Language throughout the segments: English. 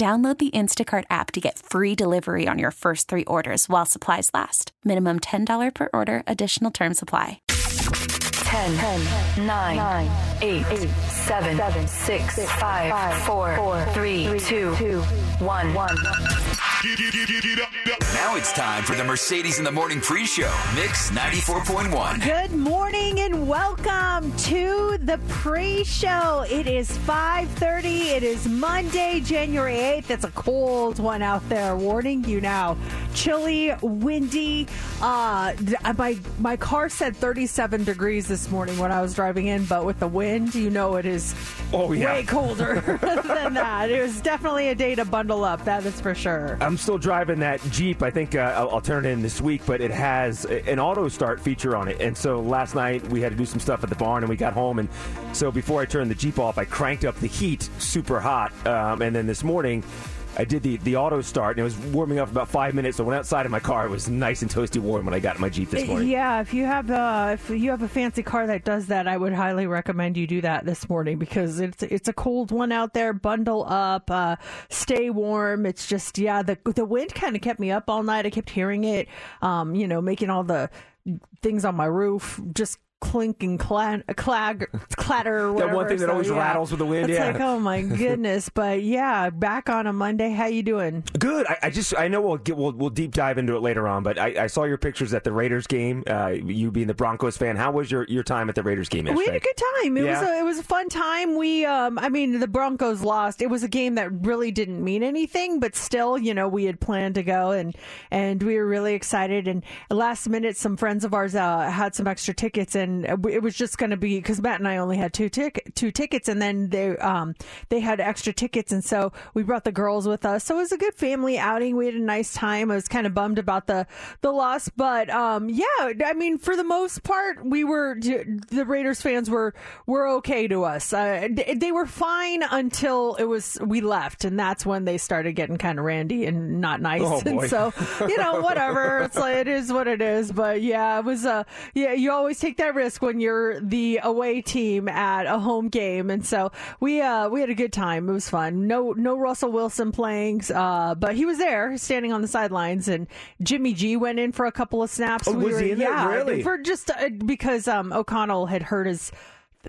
Download the Instacart app to get free delivery on your first three orders while supplies last. Minimum $10 per order, additional term supply. 10, 10 9, 9 8, 8 7, 7 6, 6 5, 4, 4 3, 2, 2 1 1 Now it's time for the Mercedes in the Morning pre-show. Mix 94.1. Good morning and welcome to the pre-show. It is 5:30. It is Monday, January 8th. It's a cold one out there. Warning you now. Chilly, windy. Uh my my car said 37 degrees this morning when I was driving in, but with the wind, you know it is Oh, yeah. way colder than that. It was definitely a day to bundle up, that is for sure. I'm still driving that Jeep. I think uh, I'll, I'll turn it in this week, but it has an auto start feature on it. And so last night we had to do some stuff at the barn, and we got home. And so before I turned the Jeep off, I cranked up the heat super hot. Um, and then this morning. I did the, the auto start and it was warming up about five minutes. So I went outside in my car. It was nice and toasty warm when I got in my Jeep this morning. Yeah, if you have uh, if you have a fancy car that does that, I would highly recommend you do that this morning because it's it's a cold one out there. Bundle up, uh, stay warm. It's just yeah, the the wind kind of kept me up all night. I kept hearing it, um, you know, making all the things on my roof just clink and clan, clag, clatter. That one thing that So, always yeah. rattles with the wind, It's yeah. like oh my goodness, but yeah, back on a Monday. How you doing? Good. I, I just I know we'll get we'll, we'll deep dive into it later on, but I, I saw your pictures at the Raiders game. Uh, you being the Broncos fan, how was your, your time at the Raiders game We had a good time. It was a, it was a fun time. We um I mean the Broncos lost. It was a game that really didn't mean anything, but still, you know, we had planned to go and and we were really excited and last minute some friends of ours uh, had some extra tickets and it was just going to be cuz Matt and I only had two tick two tickets and then they um they had extra tickets and so we brought the girls with us. So it was a good family outing. We had a nice time. I was kind of bummed about the the loss, but um yeah, I mean for the most part we were the Raiders fans were were okay to us. Uh, they, they were fine until it was we left, and that's when they started getting kind of randy and not nice. Oh, and so you know whatever, it's like it is what it is. But yeah, it was uh yeah you always take that risk when you're the away team at a home game, and so we uh we had a good time. It was fun. No no Russell Wilson playing, uh, but he was there standing on the sidelines, and Jimmy G went in for a couple of snaps. Oh, we was were, he in there? yeah, Really? for just uh, because um, O'Connell had hurt his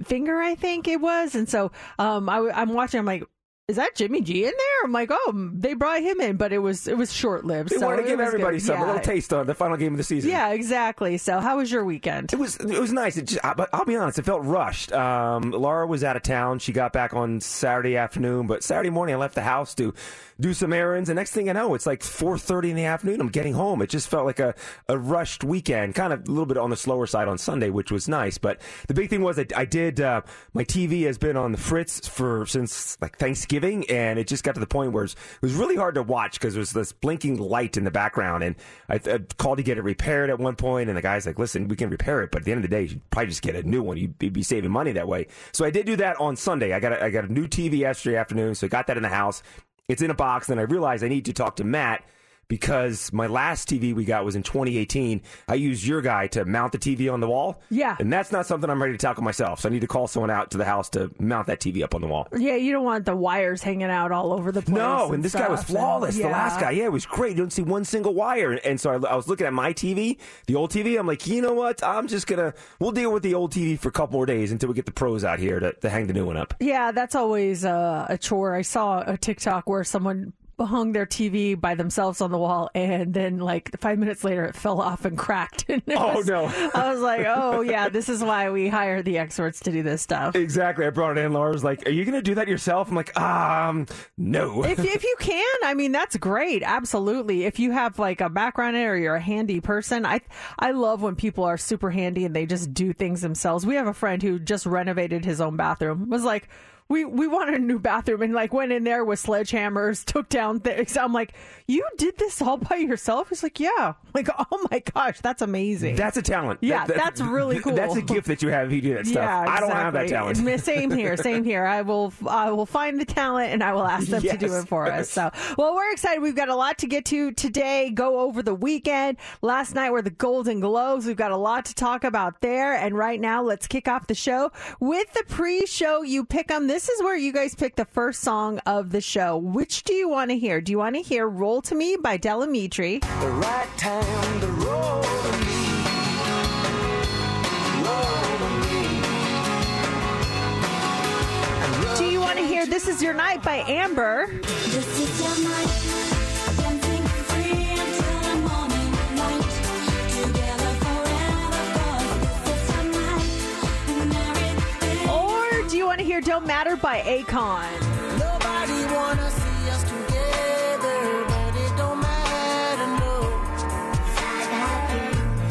finger, I think it was, and so um, I, am watching. I'm like, is that Jimmy G in there? I'm like, oh, they brought him in, but it was it was short lived. They so wanted to give everybody good. some a little taste on the final game of the season. Yeah, exactly. So, how was your weekend? It was it was nice. It just, I- but I'll be honest, it felt rushed. Um, Laura was out of town. She got back on Saturday afternoon, but Saturday morning I left the house to do some errands. And next thing I know, it's like 4:30 in the afternoon. I'm getting home. It just felt like a, a rushed weekend. Kind of a little bit on the slower side on Sunday, which was nice. But the big thing was I, I did. Uh, my TV has been on the fritz for since like Thanksgiving, and it just got to the point where it was, it was really hard to watch because there was this blinking light in the background. And I, I called to get it repaired at one point, and the guy's like, "Listen, we can repair it, but at the end of the day, you should probably just get a new one. You'd, you'd be saving money that way." So I did do that on Sunday. I got a, I got a new TV yesterday afternoon, so I got that in the house. It's in a box, and I realized I need to talk to Matt because my last TV we got was in 2018. I used your guy to mount the TV on the wall. Yeah. And that's not something I'm ready to tackle myself. So I need to call someone out to the house to mount that TV up on the wall. Yeah, you don't want the wires hanging out all over the place. No, and this guy was flawless. and- The last guy, yeah, it was great. You don't see one single wire. And so I, I was looking at my TV, the old TV. I'm like, you know what? I'm just gonna we'll deal with the old TV for a couple more days until we get the pros out here to, to hang the new one up. Yeah, that's always uh, a chore. I saw a TikTok where someone hung their TV by themselves on the wall, and then like five minutes later, it fell off and cracked. And Oh, was- no. I was like, oh yeah, this is why we hire the experts to do this stuff. Exactly. I brought it in. Laura was like, "Are you gonna do that yourself?" I'm like, um, no. if if you can, I mean that's great. Absolutely. If you have like a background in it or you're a handy person, I I love when people are super handy and they just do things themselves. We have a friend who just renovated his own bathroom. Was like we, we wanted a new bathroom and like went in there with sledgehammers, took down things. I'm like, you did this all by yourself? He's like, yeah. I'm like, oh my gosh, that's amazing. That's a talent. Yeah, That- that- that's really cool. That's a gift that you have. if You do that stuff. Yeah, I don't have that exactly. talent. Same here, same here. I will, I will find the talent and I will ask them to do it for us. So, well, we're excited. We've got a lot to get to today. Go over the weekend. Last night were the Golden Globes. We've got a lot to talk about there. And right now, let's kick off the show with the pre-show. You pick 'em. This is where you guys pick the first song of the show. Which do you want to hear? Do you want to hear "Roll to Me" by Del Amitri? The right time to roll to me. Roll to me. Do you want to hear "This Is Your Night" by Amber? You want to hear "Don't Matter" by Akon? Nobody wanna see us together, but it don't matter, no.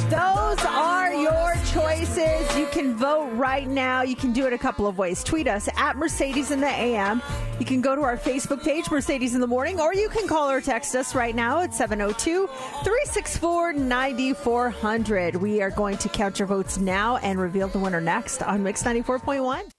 Those are your choices. You can vote right now. You can do it a couple of ways. Tweet us at Mercedes in the AM. You can go to our Facebook page, Mercedes in the Morning, or you can call or text us right now at 702 364 9400. We are going to count your votes now and reveal the winner next on Mix 94.1.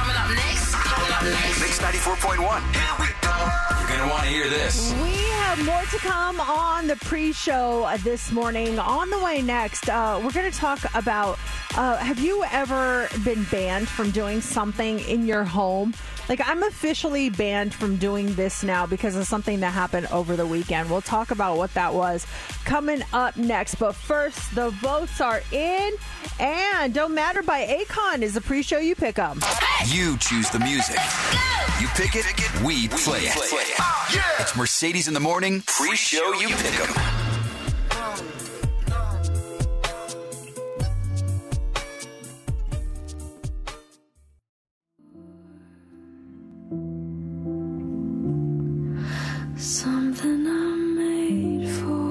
Coming up next. Coming up next. Mix 94.1. You're going to want to hear this. We have more to come on the pre-show uh, this morning. On the way next, uh, we're going to talk about: uh, Have you ever been banned from doing something in your home? Like I'm officially banned from doing this now because of something that happened over the weekend. We'll talk about what that was coming up next. But first, the votes are in, and "Don't Matter" by Akon is the pre-show. You pick them. You choose the music. You pick it, we play it. It's Mercedes in the morning. Pre-show you pick pick 'em.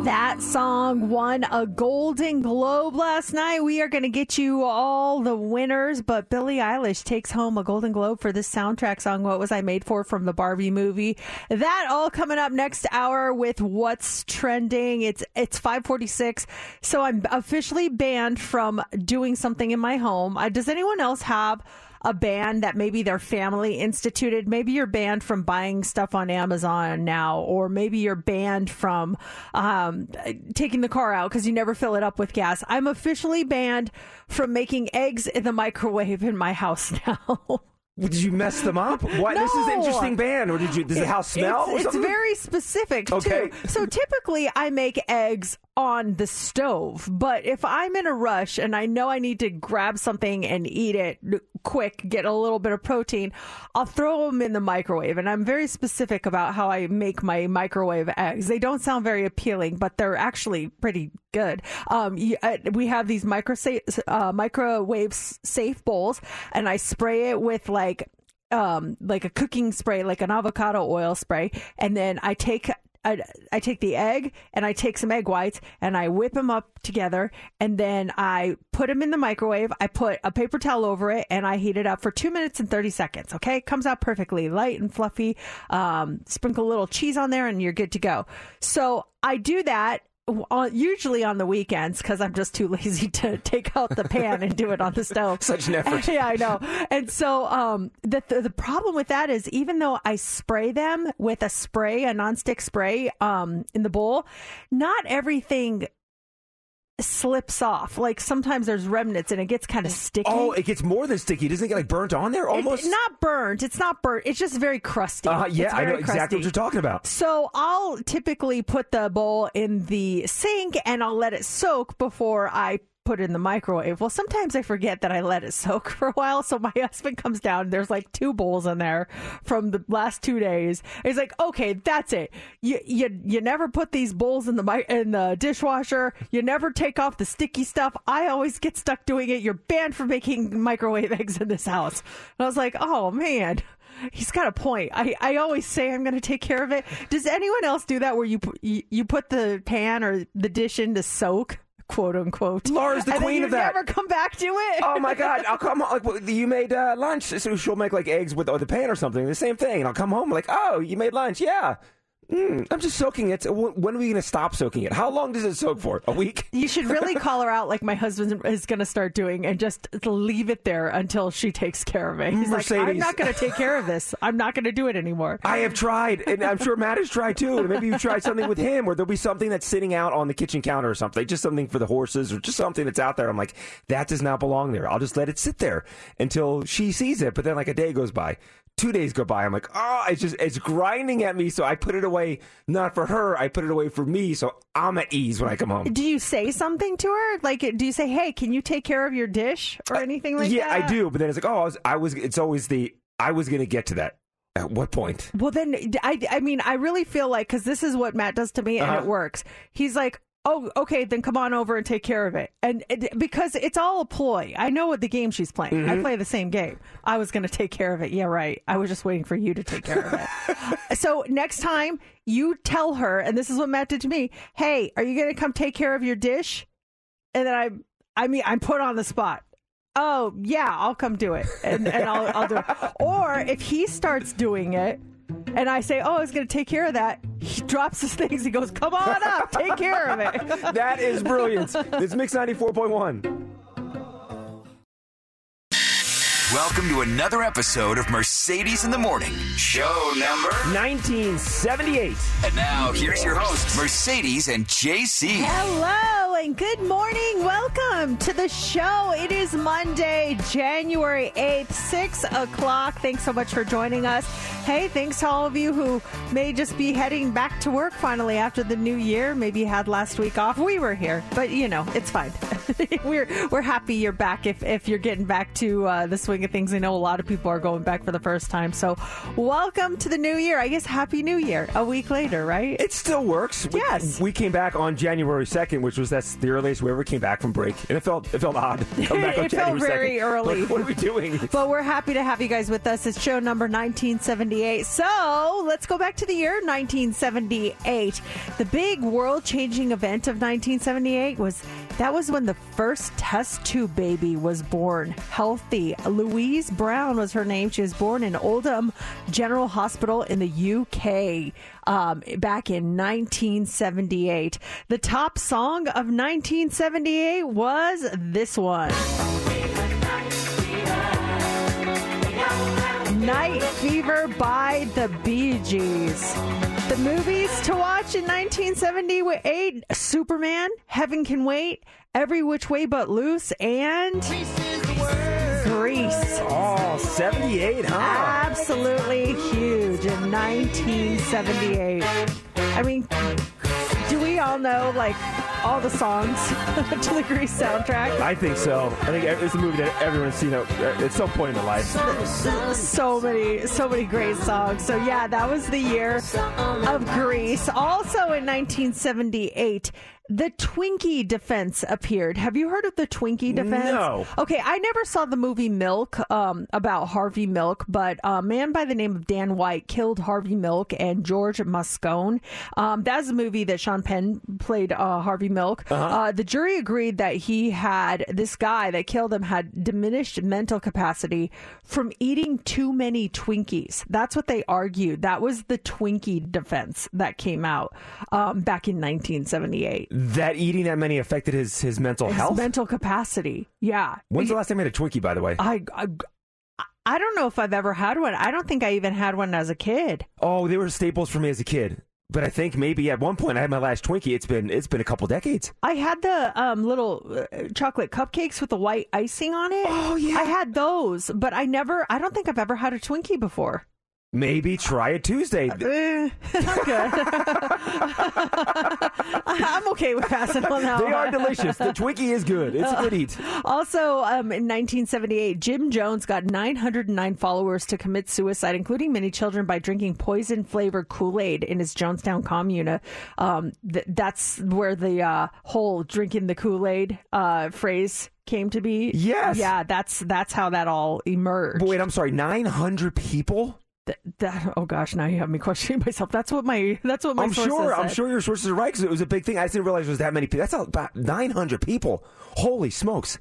That song won a Golden Globe last night. We are going to get you all the winners, but Billie Eilish takes home a Golden Globe for this soundtrack song, What Was I Made For, from the Barbie movie. That all coming up next hour with What's Trending. It's, it's 546. So I'm officially banned from doing something in my home. Uh, does anyone else have a ban that maybe their family instituted. Maybe you're banned from buying stuff on Amazon now, or maybe you're banned from um, taking the car out because you never fill it up with gas. I'm officially banned from making eggs in the microwave in my house now. Did you mess them up? What? This is an interesting band. Or did you? Does the house smell? It's, it's very specific Okay. too. So typically, I make eggs on the stove, but if I'm in a rush and I know I need to grab something and eat it quick, get a little bit of protein, I'll throw them in the microwave. And I'm very specific about how I make my microwave eggs. They don't sound very appealing, but they're actually pretty good. Um, uh, we have these micro uh, microwave safe bowls, and I spray it with like um like a cooking spray like an avocado oil spray and then i take I, I take the egg and I take some egg whites and I whip them up together and then I put them in the microwave. I put a paper towel over it and I heat it up for two minutes and 30 seconds. Okay. It comes out perfectly light and fluffy. Um, sprinkle a little cheese on there and you're good to go. So I do that usually on the weekends because I'm just too lazy to take out the pan and do it on the stove. Such an effort. yeah, I know. And so um, the, the the problem with that is even though I spray them with a spray, a nonstick spray, um, in the bowl, not everything slips off. Like sometimes there's remnants and it gets kind of sticky. Oh, it gets more than sticky. Doesn't it get like burnt on there almost? not burnt. It's not burnt. It's just very crusty. uh, yeah, It's I know very exactly what you're talking about. So I'll typically put the bowl in the sink and I'll let it soak before I put it in the microwave. Well, sometimes I forget that I let it soak for a while. So my husband comes down. There's like two bowls in there from the last two days. He's like, "Okay, that's it. You you you never put these bowls in the mi- in the dishwasher. You never take off the sticky stuff. I always get stuck doing it. You're banned from making microwave eggs in this house." And I was like, "Oh man." He's got a point. I, I always say I'm going to take care of it. Does anyone else do that where you you, you put the pan or the dish in to soak, quote unquote? Laura's the and queen of that. Never come back to it. Oh my god! I'll come home. Like you made uh, lunch, so she'll make like eggs with, with the pan or something. The same thing, and I'll come home like, oh, you made lunch? Yeah. Mm, I'm just soaking it. When are we going to stop soaking it? How long does it soak for? A week? You should really call her out like my husband is going to start doing and just leave it there until she takes care of it. He's like, I'm not going to take care of this. I'm not going to do it anymore. I have tried, and I'm sure Matt has tried too. And maybe you tried something with him, or there'll be something that's sitting out on the kitchen counter or something, just something for the horses, or just something that's out there. I'm like, that does not belong there. I'll just let it sit there until she sees it. But then, like a day goes by, two days go by. I'm like, oh, it's just it's grinding at me. So I put it away, not for her. I put it away for me, so I'm at ease when I come home. Do you say something to her? Like, do you say, "Hey, can you take care of your dish" or anything like Uh, yeah, that? I do. But then it's like, oh, I was, I was. It's always the I was going to get to that. At what point? Well, then I, I mean, I really feel like because this is what Matt does to me, and Uh-huh. it works. He's like, "Oh, okay, then come on over and take care of it," and it, because it's all a ploy. I know what the game she's playing. Mm-hmm. I play the same game. I was going to take care of it. Yeah, right. I was just waiting for you to take care of it. so next time you tell her, and this is what Matt did to me. Hey, are you going to come take care of your dish? And then I, I mean, I'm put on the spot. Oh yeah, I'll come do it, and, and I'll, I'll do it. Or if he starts doing it, and I say, "Oh, I was going to take care of that," he drops his things. He goes, "Come on up, take care of it." That is brilliant. It's Mix 94.1. Welcome to another episode of Mercedes in the Morning, show number. 1978. And now, here's your hosts, Mercedes and JC. Hello and good morning. Welcome to the show. It is Monday, January 8th, 6 o'clock. Thanks so much for joining us. Hey, thanks to all of you who may just be heading back to work finally after the new year. Maybe you had last week off. We were here, but you know, it's fine. we're we're happy you're back if, if you're getting back to uh, the swing of things. I know a lot of people are going back for the first time. So, welcome to the new year. I guess Happy New Year a week later, right? It still works. We, Yes. We came back on January 2nd, which was that's the earliest we ever came back from break. And it felt it felt odd. Come back on It felt January very 2nd. early. Like, what are we doing? But we're happy to have you guys with us. It's show number 1978. So let's go back to the year 1978. The big world changing event of 1978 was that was when the first test tube baby was born. Healthy. Louise Brown was her name. She was born in Oldham General Hospital in the UK um, back in 1978. The top song of 1978 was this one. Night Fever by the Bee Gees. The movies to watch in 1978 Superman, Heaven Can Wait, Every Which Way But Loose, and Grease. Oh, 78, huh? Absolutely huge in 1978. I mean, do we all know like all the songs to the Grease soundtrack? I think so. I think it's a movie that everyone's seen at, at some point in their life. so many so many great songs so yeah that was the year of Grease also in 1978 the Twinkie defense appeared. Have you heard of the Twinkie defense? No. Okay, I never saw the movie Milk um, about Harvey Milk, but a man by the name of Dan White killed Harvey Milk and George Moscone. Um, that's a movie that Sean Penn played uh, Harvey Milk. uh the jury agreed that he had this guy that killed him had diminished mental capacity from eating too many Twinkies. That's what they argued. That was the Twinkie defense that came out um, back in 1978. That eating that many affected his his mental His health. mental capacity. Yeah. When's the last time you had a Twinkie, by the way? I, I I don't know if I've ever had one. I don't think I even had one as a kid. Oh, they were staples for me as a kid. But I think maybe at one point I had my last Twinkie. It's been it's been a couple decades. I had the um, little uh, chocolate cupcakes with the white icing on it. Oh, yeah. I had those, but I never. I don't think I've ever had a Twinkie before. Maybe try it Tuesday. Eh, I'm okay with passing on that. They one. are delicious. The Twinkie is good. It's a good eat. Also, um, in 1978, Jim Jones got 909 followers to commit suicide, including many children, by drinking poison flavored Kool Aid in his Jonestown commune. Um, th- that's where the uh, whole drinking the Kool Aid uh, phrase came to be. Yes. Yeah, that's that's how that all emerged. But wait, I'm sorry. 900 people? Th- that, oh gosh, now you have me questioning myself. That's what my that's what my I'm sure. I'm sure your sources are right because it was a big thing. I didn't realize it was that many people. That's about 900 people. Holy smokes!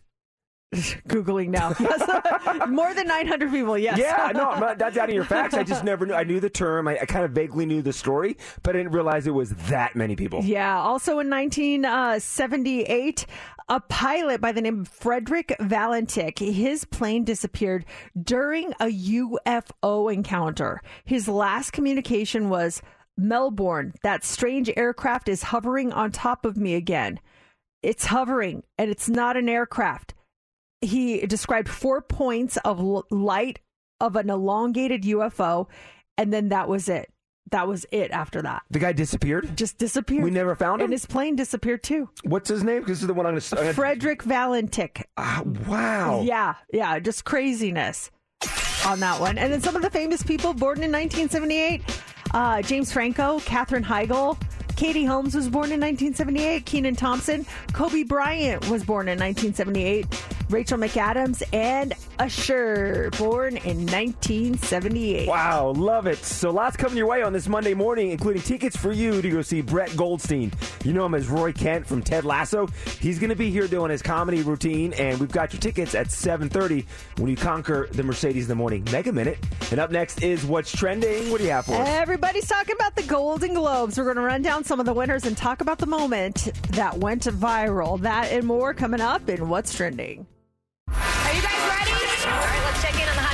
Googling now. Yes, more than 900 people. Yes. Yeah, no, I'm not, that's out of your facts. I just never knew. I knew the term. I, I kind of vaguely knew the story, but I didn't realize it was that many people. Yeah. Also in 1978, a pilot by the name of Frederick Valentich, his plane disappeared during a UFO encounter. His last communication was Melbourne, that strange aircraft is hovering on top of me again. It's hovering and it's not an aircraft. He described four points of light of an elongated UFO, and then that was it. That was it after that The guy disappeared. just disappeared. We never found him? and his plane disappeared too. What's his name? 'Cause This is the one I'm going to. Frederick Valentich. Ah, wow. Yeah, yeah, just craziness on that one. And then some of the famous people born in 1978: uh, James Franco, Katherine Heigl. Katie Holmes was born in 1978. Kenan Thompson. Kobe Bryant was born in 1978. Rachel McAdams and Usher, born in 1978. Wow, love it. So lots coming your way on this Monday morning, including tickets for you to go see Brett Goldstein. You know him as Roy Kent from Ted Lasso. He's going to be here doing his comedy routine, and we've got your tickets at 7.30 when you conquer the Mercedes in the Morning Mega Minute. And up next is What's Trending. What do you have for us? Everybody's talking about the Golden Globes. We're going to run down some of the winners and talk about the moment that went viral. That and more coming up in What's Trending. Are you guys ready?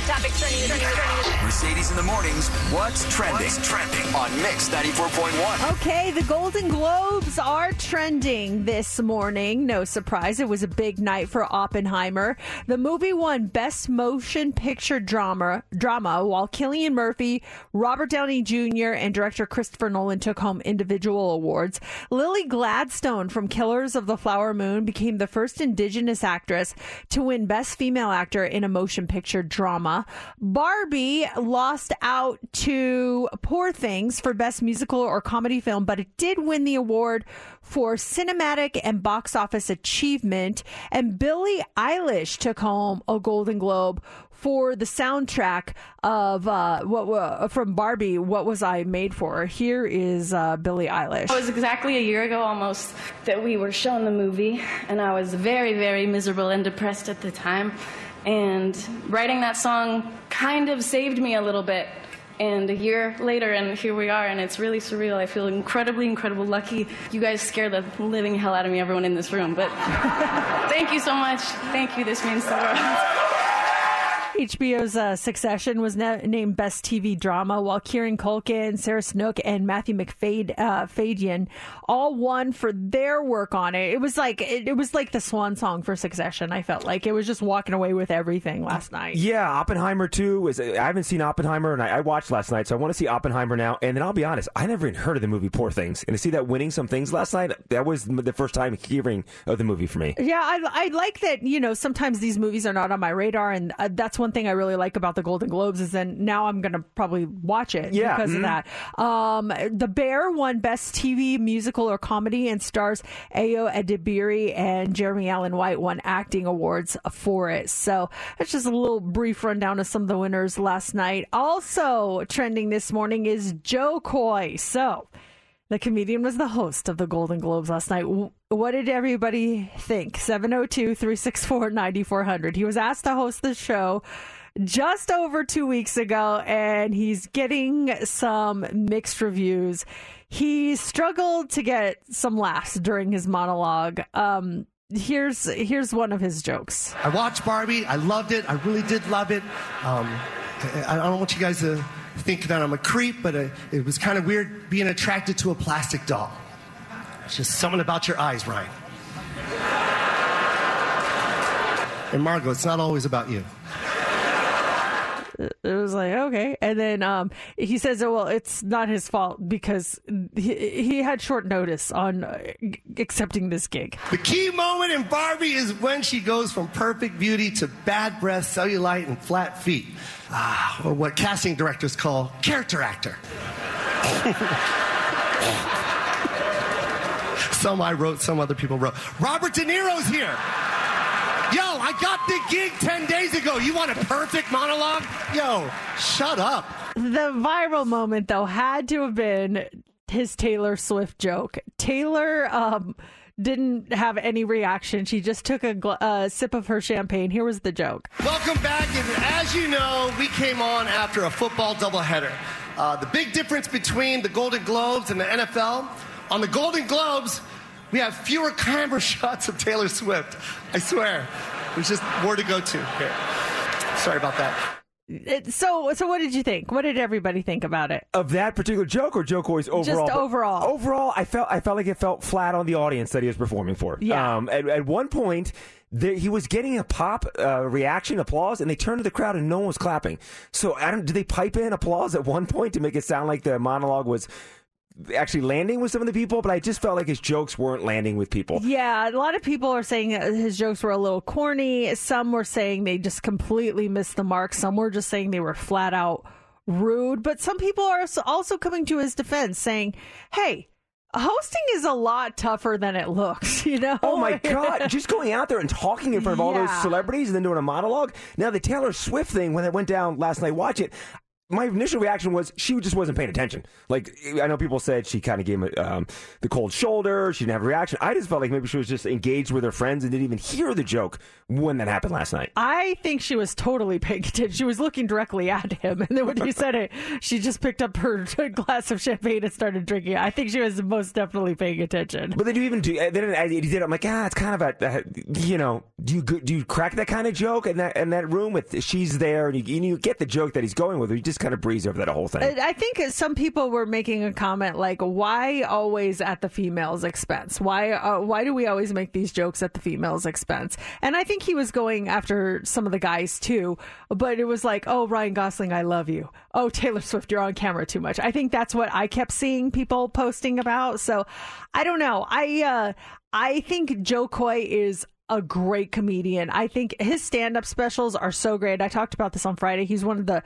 All right, let's check in on the hot topics trending, trending, trending. Mercedes in the mornings. What's trending? trending on Mix 94.1. Okay, the Golden Globes are trending this morning. No surprise, it was a big night for Oppenheimer. The movie won Best Motion Picture Drama, drama while Cillian Murphy, Robert Downey Jr., and director Christopher Nolan took home individual awards. Lily Gladstone from Killers of the Flower Moon became the first Indigenous actress to win Best Female Actor in a Motion Picture Drama. Barbie lost out to Poor Things for Best Musical or Comedy Film, but it did win the award for Cinematic and Box Office Achievement. And Billie Eilish took home a Golden Globe for the soundtrack of uh, what uh, from Barbie. What was I made for? Here is uh, Billie Eilish. It was exactly a year ago almost that we were shown the movie, and I was very, very miserable and depressed at the time. And writing that song kind of saved me a little bit. And a year later, and here we are, and it's really surreal. I feel incredibly, incredibly lucky. You guys scare the living hell out of me, everyone in this room. But thank you so much. Thank you. This means the world. HBO's uh, Succession was na- named Best TV Drama, while Kieran Culkin, Sarah Snook, and Matthew McFade uh, Fadian all won for their work on it. It was like it, it was like the swan song for Succession. I felt like it was just walking away with everything last night. Yeah, Oppenheimer too. Is I haven't seen Oppenheimer, and I, I watched last night, so I want to see Oppenheimer now. And then I'll be honest, I never even heard of the movie Poor Things, and to see that winning some things last night, that was the first time hearing of the movie for me. Yeah, I, I like that. You know, sometimes these movies are not on my radar, and uh, that's one thing I really like about the Golden Globes is then now I'm going to probably watch it Yeah, because mhm. of that. Um, the Bear won Best TV Musical or Comedy and stars Ayo Edebiri and Jeremy Allen White won acting awards for it. So that's just a little brief rundown of some of the winners last night. Also trending this morning is Jo Koy. So The comedian was the host of the Golden Globes last night. What did everybody think? 702 364 9400. He was asked to host the show just over two weeks ago, and he's getting some mixed reviews. He struggled to get some laughs during his monologue. Um, here's here's one of his jokes. I watched Barbie. I loved it. I really did love it. Um, I, I don't want you guys to think that I'm a creep, but uh it was kind of weird being attracted to a plastic doll. It's just something about your eyes, Ryan. And Margot, it's not always about you. It was like okay and then um he says oh, well it's not his fault because he, he had short notice on uh, accepting this gig The key moment in Barbie is when she goes from perfect beauty to bad breath, cellulite, and flat feet. Ah, or what casting directors call character actor. some I wrote, some other people wrote. Robert De Niro's here. Yo, I got the gig 10 days ago. You want a perfect monologue? Yo, shut up. the viral moment though had to have been his taylor swift joke taylor um didn't have any reaction she just took a gl- uh, sip of her champagne here was the joke Welcome back. And as you know, we came on after a football doubleheader. Uh, the big difference between the Golden Globes and the NFL on the Golden Globes, we have fewer camera shots of Taylor Swift. I swear. There's just more to go to here. Sorry about that. It- so so what did you think what did everybody think about it of that particular joke or Jo Koy's overall? Just But overall. Overall, I felt I felt like it felt flat on the audience that he was performing for. Yeah. Um, at, at one point, there, he was getting a pop uh, reaction, applause, and they turned to the crowd and no one was clapping. So, I don't. Did they pipe in applause at one point to make it sound like the monologue was? Actually, landing with some of the people, but I just felt like his jokes weren't landing with people. Yeah, a lot of people are saying his jokes were a little corny. Some were saying they just completely missed the mark. Some were just saying they were flat out rude. But some people are also- coming to his defense saying, hey, hosting is a lot tougher than it looks, you know? Oh my god! Just going out there and talking in front of all those celebrities and then doing a monologue. Now the Taylor Swift thing, when it went down last night, watch it. My initial reaction was she just wasn't paying attention. Like I know people said she kind of gave him um, the cold shoulder. She didn't have a reaction. I just felt like maybe she was just engaged with her friends and didn't even hear the joke when that happened last night. I think she was totally paying attention. She was looking directly at him, and then when he said it, she just picked up her glass of champagne and started drinking. I think she was most definitely paying attention. But then you even do. Then as he did. I'm like, ah, it's kind of a, you know, do you do you crack that kind of joke in that in that room with she's there and you, and you get the joke that he's going with, you just kind of breeze over that whole thing. I I think some people were making a comment like, "Why always at the female's expense? Why uh, why do we always make these jokes at the female's expense?" And I think he was going after some of the guys too, but it was like, "Oh, Ryan Gosling, I love you. Oh, Taylor Swift, you're on camera too much." I think that's what I kept seeing people posting about. So, I don't know. I uh, I think Jo Koy is a great comedian. I think his stand up specials are so great. I talked about this on Friday. He's one of the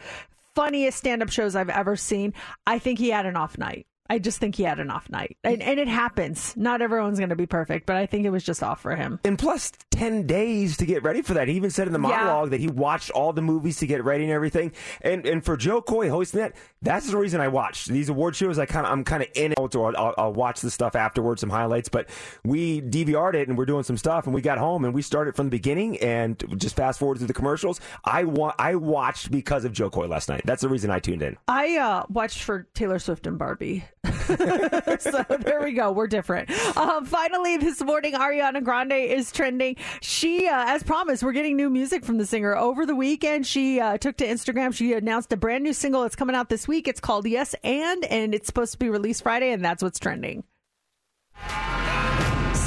funniest stand up shows I've ever seen. I think he had an off night. I just think he had an off night. And, and it happens. Not everyone's going to be perfect, but I think it was just off for him. And plus, 10 days to get ready for that. He even said in the Yeah. monologue that he watched all the movies to get ready and everything. And and for Jo Koy hosting that, that's the reason I watched these award shows. I kind of I'm kind of in it, or I'll, I'll watch the stuff afterwards, some highlights. But we DVR'd it and we're doing some stuff, and we got home and we started from the beginning and just fast forward through the commercials. I wa- I watched because of Jo Koy last night. That's the reason I tuned in. I uh, watched for Taylor Swift and Barbie. so there we go. We're different. Um, finally, this morning, Ariana Grande is trending. She, uh, as promised, we're getting new music from the singer. Over the weekend, she uh, took to Instagram. She announced a brand new single. It's coming out this week. It's called Yes and, and it's supposed to be released Friday, and that's what's trending.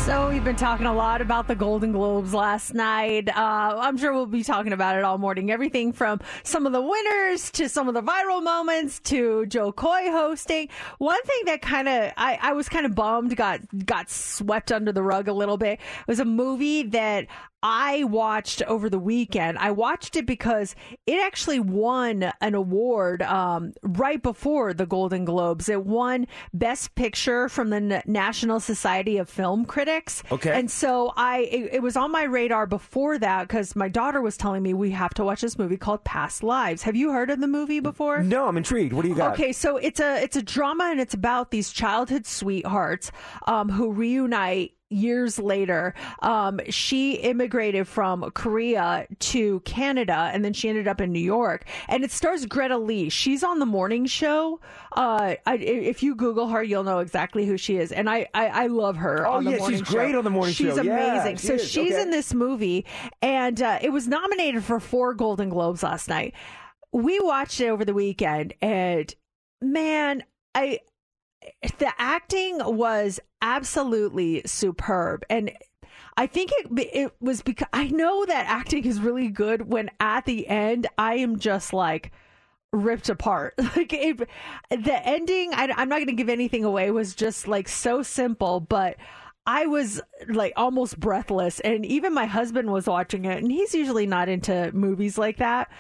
So we've been talking a lot about the Golden Globes last night. Uh, I'm sure we'll be talking about it all morning. Everything from some of the winners to some of the viral moments to Jo Koy hosting. One thing that kind of I, I was kind of bummed got got swept under the rug a little bit was a movie that I watched over the weekend. I watched it because it actually won an award um, right before the Golden Globes. It won Best Picture from the N- National Society of Film Critics. Okay. And so I, it, it was on my radar before that because my daughter was telling me we have to watch this movie called Past Lives. Have you heard of the movie before? No, I'm intrigued. What do you got? Okay, so it's a it's a drama and it's about these childhood sweethearts um, who reunite years later. Um, she immigrated from Korea to Canada and then she ended up in New York. And it stars Greta Lee. She's on the morning show. Uh, I, if you Google her, you'll know exactly who she is. And I, I, I love her. Oh, on the yeah, she's morning great on the morning she's show. She's amazing. she so is. she's Okay. in this movie, and uh, it was nominated for four Golden Globes last night. We watched it over the weekend, and man, I the acting was absolutely superb, and I think it it was because I know that acting is really good when at the end I am just like ripped apart. Like it, the ending, I, I'm not going to give anything away. Was just like so simple, but I was like almost breathless. And even my husband was watching it, and he's usually not into movies like that.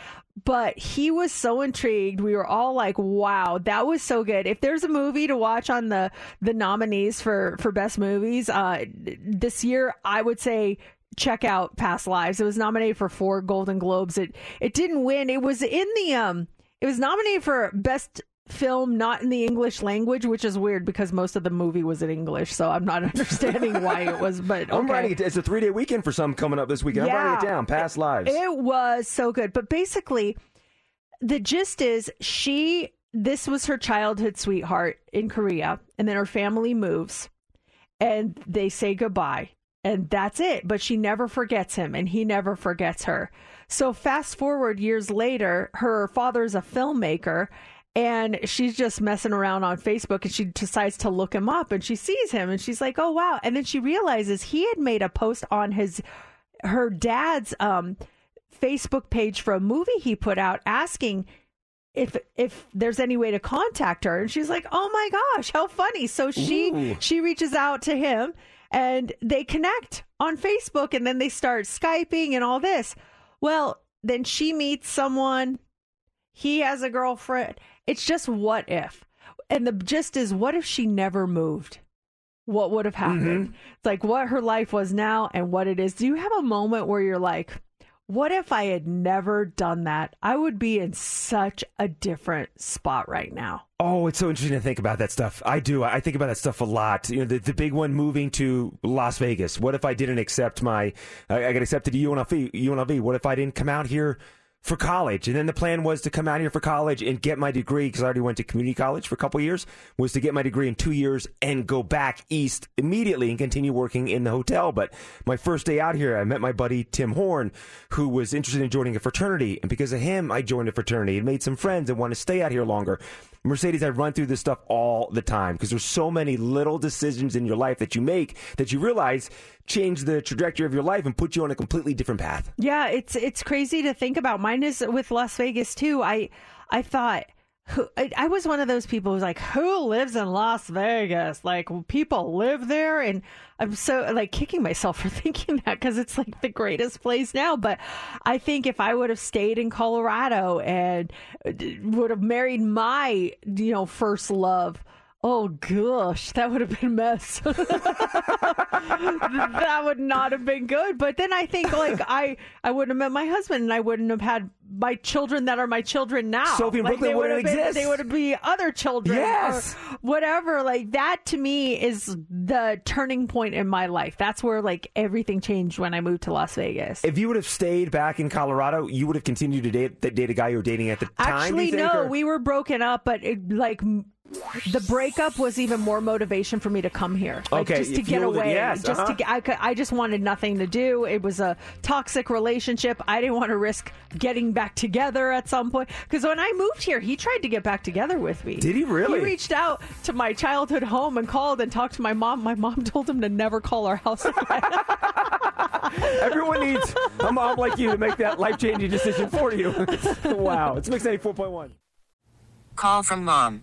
But he was so intrigued. We were all like, "Wow, that was so good!" If there's a movie to watch on the the nominees for for best movies uh, this year, I would say check out Past Lives. It was nominated for four Golden Globes. It it didn't win. It was in the um. It was nominated for best film not in the English language, which is weird because most of the movie was in English. So I'm not understanding why it was. But I'm writing it. It's a three day weekend for some coming up this weekend. I'm writing it down. Past lives. It was so good. But basically, the gist is she, this was her childhood sweetheart in Korea, and then her family moves and they say goodbye. And that's it. But she never forgets him, and he never forgets her. So, fast forward years later, her father's a filmmaker, and she's just messing around on Facebook and she decides to look him up and she sees him and she's like, oh, wow. And then she realizes he had made a post on his her dad's um, Facebook page for a movie he put out asking if if there's any way to contact her. And she's like oh my gosh how funny. So she Ooh. she reaches out to him and they connect on Facebook and then they start skyping and all this. Well then she meets someone. He has a girlfriend it's just what if and the gist is what if she never moved what would have happened mm-hmm. it's like what her life was now and what it is do you have a moment where you're like what if I had never done that? I would be in such a different spot right now. Oh, it's so interesting to think about that stuff. I do. I think about that stuff a lot. You know, the, the big one moving to Las Vegas. What if I didn't accept my, I, I got accepted to UNLV, UNLV. What if I didn't come out here for college? And then the plan was to come out here for college and get my degree because I already went to community college for a couple years, was to get my degree in two years and go back east immediately and continue working in the hotel. But my first day out here, I met my buddy Tim Horn, who was interested in joining a fraternity. And because of him, I joined a fraternity and made some friends and wanted to stay out here longer. Mercedes, I run through this stuff all the time because there's so many little decisions in your life that you make that you realize change the trajectory of your life and put you on a completely different path. Yeah, it's it's crazy to think about. Mine is with Las Vegas too. I I thought I, I was one of those people who's like, who lives in Las Vegas? Like people live there, and I'm so like kicking myself for thinking that because it's like the greatest place now. But I think if I would have stayed in Colorado and uh, would have married my you know first love. Oh gosh, that would have been a mess. that would not have been good. But then I think like I I wouldn't have met my husband and I wouldn't have had my children that are my children now. Sophie and like, Brooklyn they would wouldn't have been, exist. They would have be other children. Yes. Or whatever. Like that to me is the turning point in my life. That's where like everything changed when I moved to Las Vegas. If you would have stayed back in Colorado, you would have continued to date, date a guy you were dating at the time. Actually, no, or- we were broken up, but it, like the breakup was even more motivation for me to come here. Like Okay, just to it get fueled it, away. yes, just uh-huh. to get, I, could, I just wanted nothing to do. It was a toxic relationship. I didn't want to risk getting back together at some point. Because when I moved here, he tried to get back together with me. Did he really? He reached out to my childhood home and called and talked to my mom. My mom told him to never call our house again. Everyone needs a mom like you to make that life changing decision for you. wow. It's Mix 94.1. Call from mom.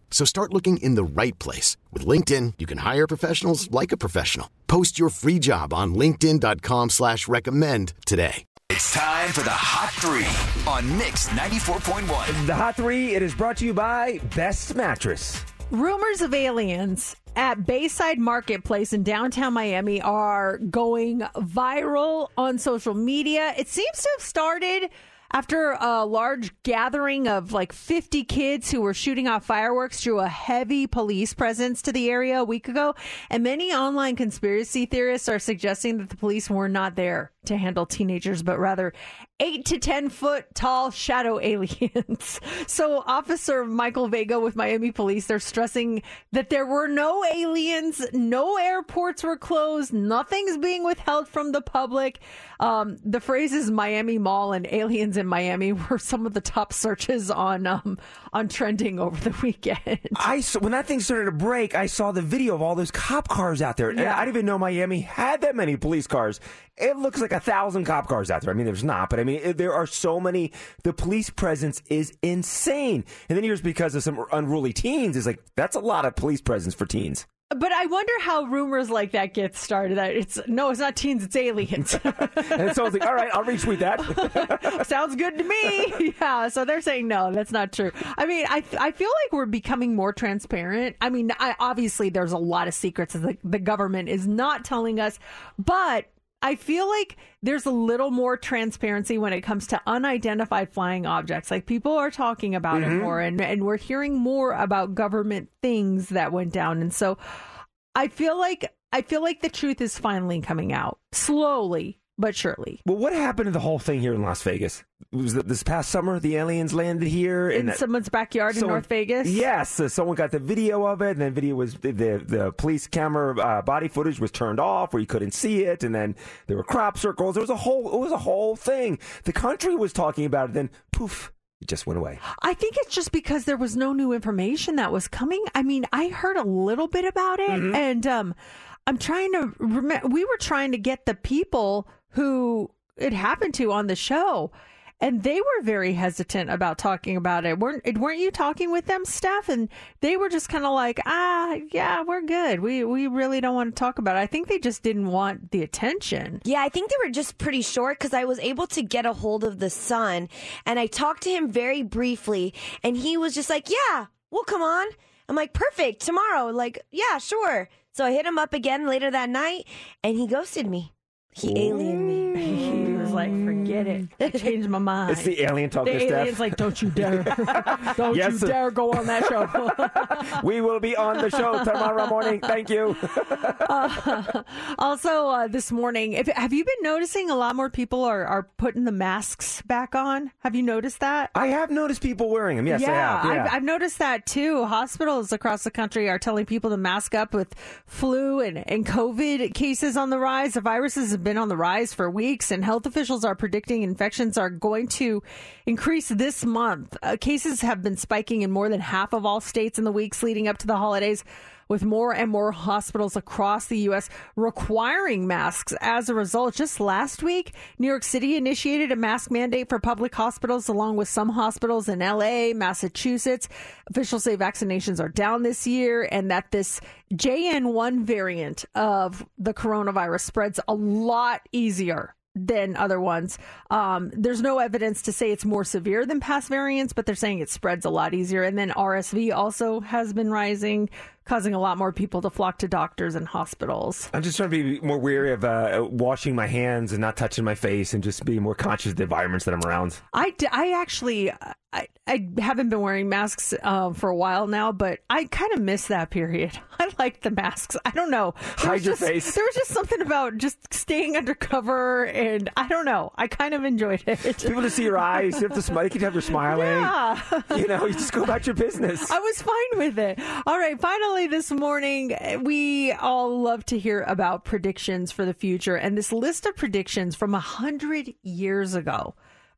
So start looking in the right place. With LinkedIn, you can hire professionals like a professional. Post your free job on linkedin.com slash recommend today. It's time for the Hot Three on Mix 94.1. The Hot Three, it is brought to you by Best Mattress. Rumors of aliens at Bayside Marketplace in downtown Miami are going viral on social media. It seems to have started after a large gathering of like 50 kids who were shooting off fireworks drew a heavy police presence to the area a week ago. And many online conspiracy theorists are suggesting that the police were not there to handle teenagers, but rather eight to 10 foot tall shadow aliens. so, Officer Michael Vega with Miami Police, they're stressing that there were no aliens, no airports were closed, nothing's being withheld from the public. Um, the phrases Miami Mall and aliens in Miami were some of the top searches on um, on trending over the weekend. I saw, when that thing started to break, I saw the video of all those cop cars out there. And I didn't even know Miami had that many police cars. It looks like a thousand cop cars out there. I mean, there's not, but I mean, it- there are so many. The police presence is insane. And then here's because of some unruly teens. Is like that's a lot of police presence for teens. But I wonder how rumors like that get started. That it's no, it's not teens, it's aliens. And so I was like, all right, I'll retweet that. Sounds good to me. Yeah. So they're saying no, that's not true. I mean, I I feel like we're becoming more transparent. I mean, I, obviously there's a lot of secrets that the, the government is not telling us, but I feel like there's a little more transparency when it comes to unidentified flying objects. Like people are talking about it Mhm. more, and and we're hearing more about government things that went down, and so I feel like I feel like the truth is finally coming out slowly but surely. Well, what happened to the whole thing here in Las Vegas? Was this past summer the aliens landed here In that- someone's backyard in North Vegas. Yes, uh, someone got the video of it, and then video was the the, the police camera uh, body footage was turned off where you couldn't see it, and then there were crop circles. There was a whole it was a whole thing. The country was talking about it, then poof, it just went away. I think it's just because there was no new information that was coming. I mean, I heard a little bit about it, Mm-hmm. and um, I'm trying to remember. We were trying to get the people who it happened to on the show, and they were very hesitant about talking about it. weren't Weren't you talking with them, Steph? And they were just kind of like, ah, yeah, we're good. We we really don't want to talk about it. I think they just didn't want the attention. Yeah, I think they were just pretty short because I was able to get a hold of the son and I talked to him very briefly and he was just like, Yeah, we'll come on. I'm like, Perfect, tomorrow. Like, yeah, sure. So I hit him up again later that night and he ghosted me. He aliened me. Mm. He was like, forget it. I changed my mind. It's the alien talker, The Steph. alien's like, don't you dare. don't Yes, you sir. dare go on that show. we will be on the show tomorrow morning. Thank you. Uh, also, uh, this morning, if, have you been noticing a lot more people are, are putting the masks back on? Have you noticed that? I have noticed people wearing them. Yes, yeah, I have. Yeah. I've, I've noticed that too. Hospitals across the country are telling people to mask up with flu and, and COVID cases on the rise. The viruses have been on the rise for weeks, and health officials are predicting infections are going to increase this month. Uh, cases have been spiking in more than half of all states in the weeks leading up to the holidays. with more and more hospitals across the U.S. requiring masks. As a result, just last week, New York City initiated a mask mandate for public hospitals, along with some hospitals in L.A., Massachusetts. Officials say vaccinations are down this year and that this JN1 variant of the coronavirus spreads a lot easier than other ones. Um, there's no evidence to say it's more severe than past variants, but they're saying it spreads a lot easier. And then RSV also has been rising, causing a lot more people to flock to doctors and hospitals. I'm just trying to be more wary of uh, washing my hands and not touching my face and just being more conscious of the environments that I'm around. I, d- I actually I, I haven't been wearing masks uh, for a while now, but I kind of miss that period. I like the masks. I don't know. There Hide was your just- face. There was just something about just staying undercover, and I don't know. I kind of enjoyed it. People to see your eyes, you have to smile. You can have your smiling. Yeah. You know, you just go about your business. I was fine with it. All right, finally this morning, we all love to hear about predictions for the future, and this list of predictions from a hundred years ago.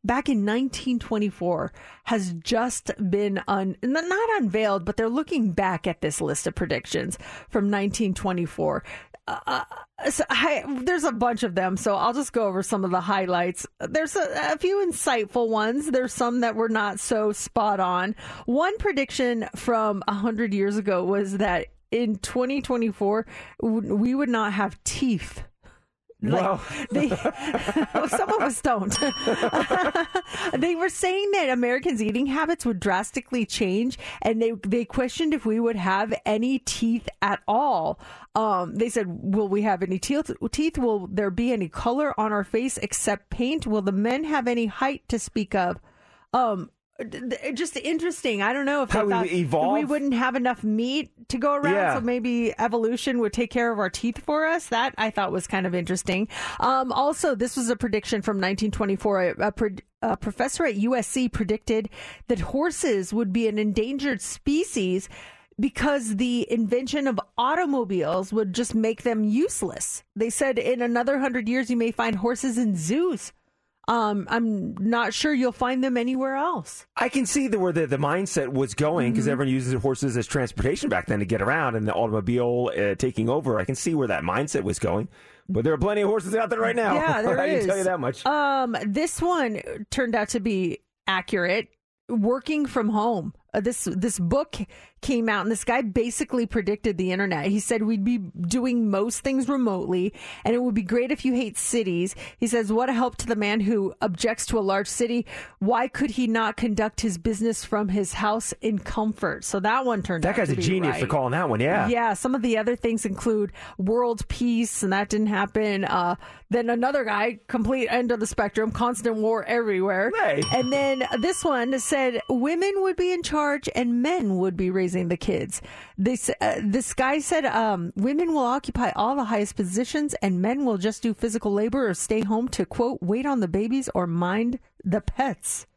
Back in 1924 has just been un, not unveiled, but they're looking back at this list of predictions from 1924. Uh, so I, there's a bunch of them, so I'll just go over some of the highlights. There's a, a few insightful ones. There's some that were not so spot on. One prediction from 100 years ago was that in 2024, we would not have teeth. Like, Well. they, some of us don't. they were saying that Americans' eating habits would drastically change, and they they questioned if we would have any teeth at all. Um, they said, "Will we have any teeth? Teeth? Will there be any color on our face except paint? Will the men have any height to speak of?" Um, just interesting. I don't know if How we evolve? we wouldn't have enough meat to go around, Yeah. so maybe evolution would take care of our teeth for us. That I thought was kind of interesting. Um, also, this was a prediction from 1924. A, a, pred- a professor at USC predicted that horses would be an endangered species because the invention of automobiles would just make them useless. They said in another hundred years you may find horses in zoos. Um, I'm not sure you'll find them anywhere else. I can see the, where the, the mindset was going because Mm-hmm. everyone uses horses as transportation back then to get around, and the automobile uh, taking over. I can see where that mindset was going. But there are plenty of horses out there right now. Yeah, there I is. can tell you that much. Um, this one turned out to be accurate. Working from home. Uh, this this book came out, and this guy basically predicted the internet. He said we'd be doing most things remotely, and it would be great if you hate cities. He says, "What a help to the man who objects to a large city. Why could he not conduct his business from his house in comfort?" So that one turned. That out guy's a genius for calling that one. Yeah. Yeah, some of the other things include world peace, and that didn't happen. Uh, then another guy, complete end of the spectrum, constant war everywhere. Hey. And then this one said women would be in charge and men would be raising the kids. This uh, this guy said um, women will occupy all the highest positions, and men will just do physical labor or stay home to quote wait on the babies or mind the pets.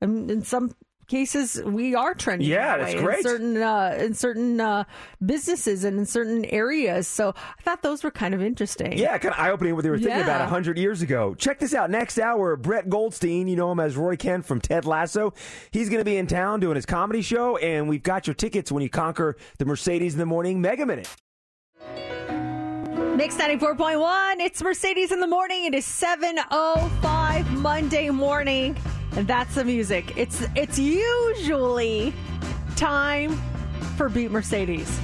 And in some cases, we are trending. Yeah, that that's way great. In certain uh, in certain uh, businesses and in certain areas. So I thought those were kind of interesting. Yeah, kind of eye opening what they were thinking Yeah. about 100 years ago. Check this out. Next hour, Brett Goldstein, you know him as Roy Kent from Ted Lasso. He's going to be in town doing his comedy show, and we've got your tickets when you conquer the Mercedes in the Morning Mega Minute. Mix 94.1. It's Mercedes in the morning. It is 7.05 Monday morning. And that's the music. It's it's usually time for Beat Mercedes.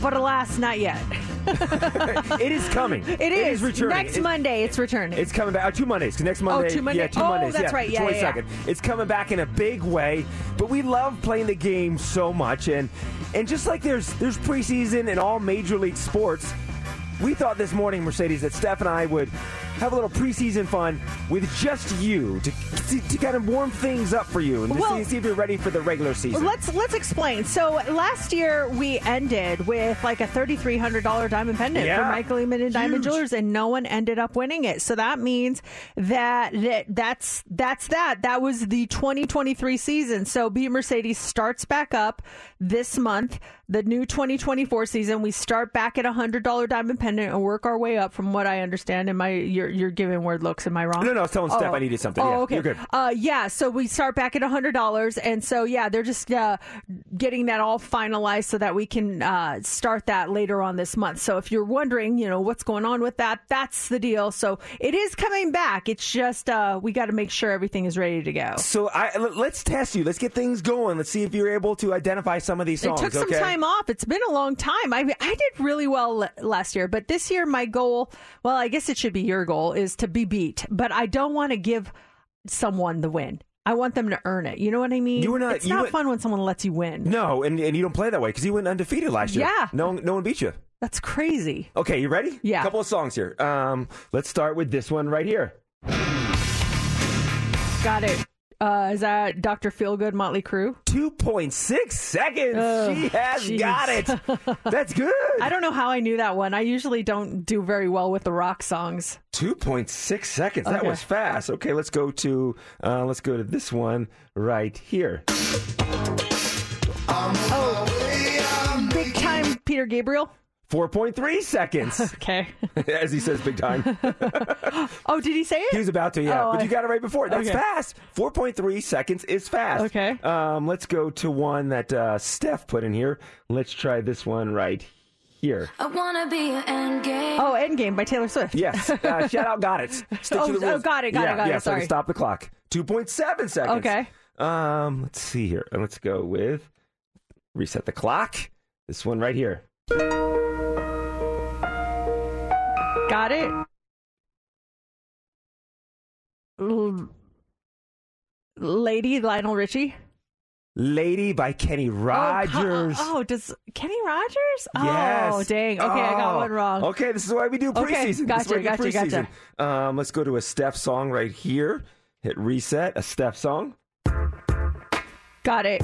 But alas, not yet. it is coming. It is. returning. Next It's- Monday, it's returning. It's coming back. Uh, two Mondays. next Monday. two Monday- Yeah, two oh, Mondays. that's yeah, right. Yeah, yeah, yeah. It's coming back in a big way. But we love playing the game so much, and and just like there's there's preseason in all major league sports, we thought this morning, Mercedes, that Steph and I would have a little preseason fun with just you to to, to kind of warm things up for you and Well- see, see if you're ready for the regular season. Let's let's explain. So last year we ended with like a thirty three hundred dollar diamond pendant Yeah. from Michael Lehman and Diamond Jewelers, and no one ended up winning it. So that means that, that that's that's that. That was the twenty twenty three season. So Beat Mercedes starts back up this month. The new twenty twenty four season. We start back at a hundred dollar diamond pendant and work our way up. From what I understand, and my your you're you're giving word looks. Am I wrong? No, no, I was telling Steph I needed something. Oh, Yeah, okay. you're good. Uh, yeah. So we start back at a hundred dollars, and so yeah, they're just uh, getting that all finalized so that we can uh, start that later on this month. So if you're wondering, you know, what's going on with that, that's the deal. So it is coming back. It's just uh, we got to make sure everything is ready to go. So I, l- let's test you. Let's get things going. Let's see if you're able to identify some of these songs. It took some okay? time off. It's been a long time. I I did really well last year, but this year my goal, well, I guess it should be your goal, is to be beat. But I don't want to give someone the win. I want them to earn it. You know what I mean? You were not- It's not went- fun when someone lets you win. No, and, and you don't play that way because you went undefeated last year. Yeah. No, no one beat you. That's crazy. Okay, you ready? Yeah. A couple of songs here. Um, let's start with this one right here. Got it. Uh, is that Dr. Feelgood Motley Crue? 2.6 seconds. Ugh, she has jeez. got it. That's good. I don't know how I knew that one. I usually don't do very well with the rock songs. 2.6 seconds. That Okay. was fast. Okay, let's go to uh, let's go to this one right here. Oh, big time Peter Gabriel. 4.3 seconds. Okay. As he says, big time. Oh, did he say it? He was about to, yeah. Oh, but I- you got it right before. That's Okay. fast. 4.3 seconds is fast. Okay. Um, let's go to one that uh, Steph put in here. Let's try this one right here. I wanna be an end game. Oh, Endgame by Taylor Swift. Yes. Uh, shout out, got it. Stick Oh, to the oh, got it, got it, yeah, it, Yeah, so sorry. stop the clock. 2.7 seconds. Okay. Um, let's see here. Let's go with reset the clock. This one right here. Got it. L- Lady Lionel Richie. Lady by Kenny Rogers. Oh, oh, does Kenny Rogers? Yes. Oh, dang. Okay, I got Oh. one wrong. Okay, this is why we do Okay, preseason. This is gotcha, why we do gotcha, gotcha. preseason. Um, let's go to a Steph song right here. Hit reset. A Steph song. Got it.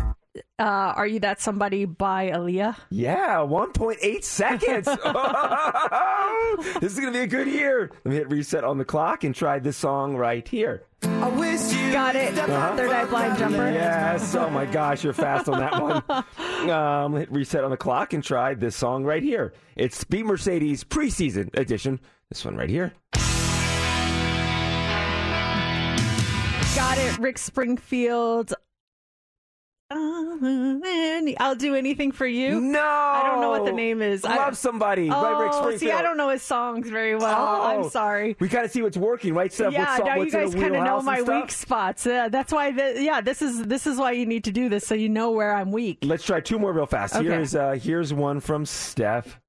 Uh, Are You That Somebody by Aaliyah? Yeah, 1.8 seconds. this is going to be a good year. Let me hit reset on the clock and try this song right here. I wish you Got it. Uh-huh. Third Eye Blind Jumper. Yes. Oh my gosh, you're fast on that one. Um, hit reset on the clock and try this song right here. It's Beat Mercedes preseason edition. This one right here. Got it. Rick Springfield. I'll do anything for you. No, I don't know what the name is. I- Love somebody by Rick Oh, Springfield. see, I don't know his songs very well. Oh. I'm sorry. We got to see what's working, right? Steph? yeah, what's, now you guys kind of know my weak spots. Uh, that's why. The, yeah, this is this is why you need to do this so you know where I'm weak. Let's try two more real fast. Okay. Here's uh, here's one from Steph.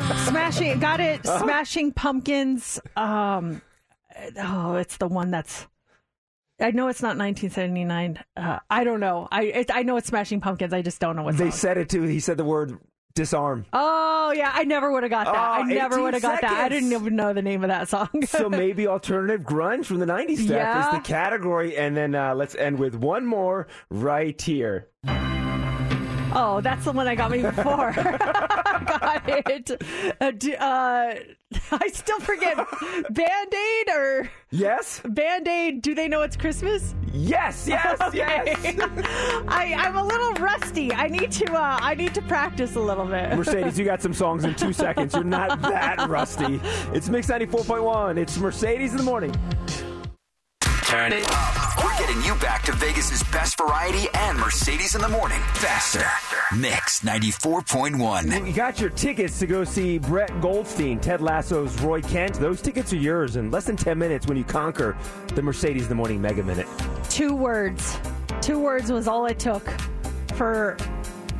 Smashing, got it. Uh-huh. Smashing Pumpkins. Um, oh, it's the one that's. I know it's not 1979. Uh, I don't know. I it, I know it's Smashing Pumpkins. I just don't know what. They song. said it too. He said the word disarm. Oh yeah, I never would have got that. I Oh, never would have got that. I didn't even know the name of that song. so maybe alternative grunge from the 90s Steph Yeah. is the category. And then uh, let's end with one more right here. Oh, that's the one I got me before. got it. Uh, uh, I still forget Band Aid or Yes? Band Aid. Do they know it's Christmas? Yes, yes, Okay. yes. I, I'm a little rusty. I need to. Uh, I need to practice a little bit. Mercedes, you got some songs in two seconds. You're not that rusty. It's Mix 94.1. It's Mercedes in the morning. Turn it up. We're getting you back to Vegas's best variety and Mercedes in the morning faster. Mix 94.1. You got your tickets to go see Brett Goldstein, Ted Lasso's Roy Kent. Those tickets are yours in less than 10 minutes when you conquer the Mercedes in the Morning Mega Minute. Two words. Two words was all it took for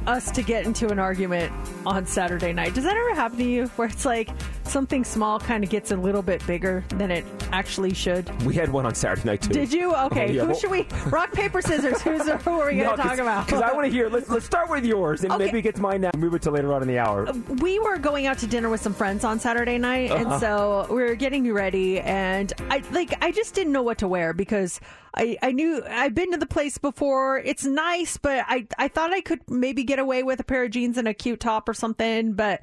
us to get into an argument on Saturday night. Does that ever happen to you where it's like something small kind of gets a little bit bigger than it actually should? We had one on Saturday night, too. Did you? Okay. Oh, yeah. Who Well- should we? Rock, paper, scissors. Who's, who are we going to talk about? Because I want to hear. Let's let's start with yours, and Okay. maybe get to mine now. Move it to later on in the hour. we were going out to dinner with some friends on Saturday night, Uh-huh. and so we were getting ready, and I like I just didn't know what to wear because I I knew I've been to the place before. It's nice, but I I thought I could maybe get away with a pair of jeans and a cute top or something, but.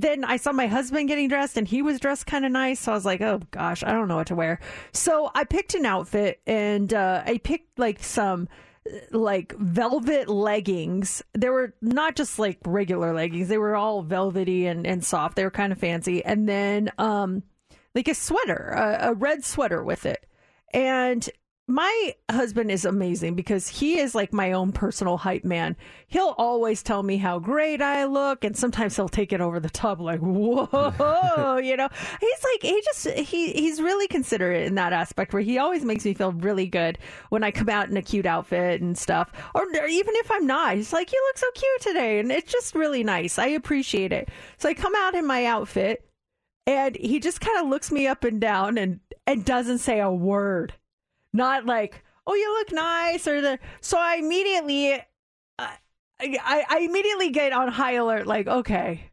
Then I saw my husband getting dressed and he was dressed kind of nice. So I was like, oh gosh, I don't know what to wear. So I picked an outfit and uh, I picked like some uh, like velvet leggings. They were not just like regular leggings, they were all velvety and, and soft. They were kind of fancy. And then um, like a sweater, a, a red sweater with it. And my husband is amazing because he is like my own personal hype man. He'll always tell me how great I look, and sometimes he'll take it over the top, like whoa, you know. He's like he just he he's really considerate in that aspect where he always makes me feel really good when I come out in a cute outfit and stuff, or even if I'm not, he's like you look so cute today, and it's just really nice. I appreciate it. So I come out in my outfit, and he just kind of looks me up and down and and doesn't say a word not like oh you look nice or the so i immediately uh, I, I immediately get on high alert like okay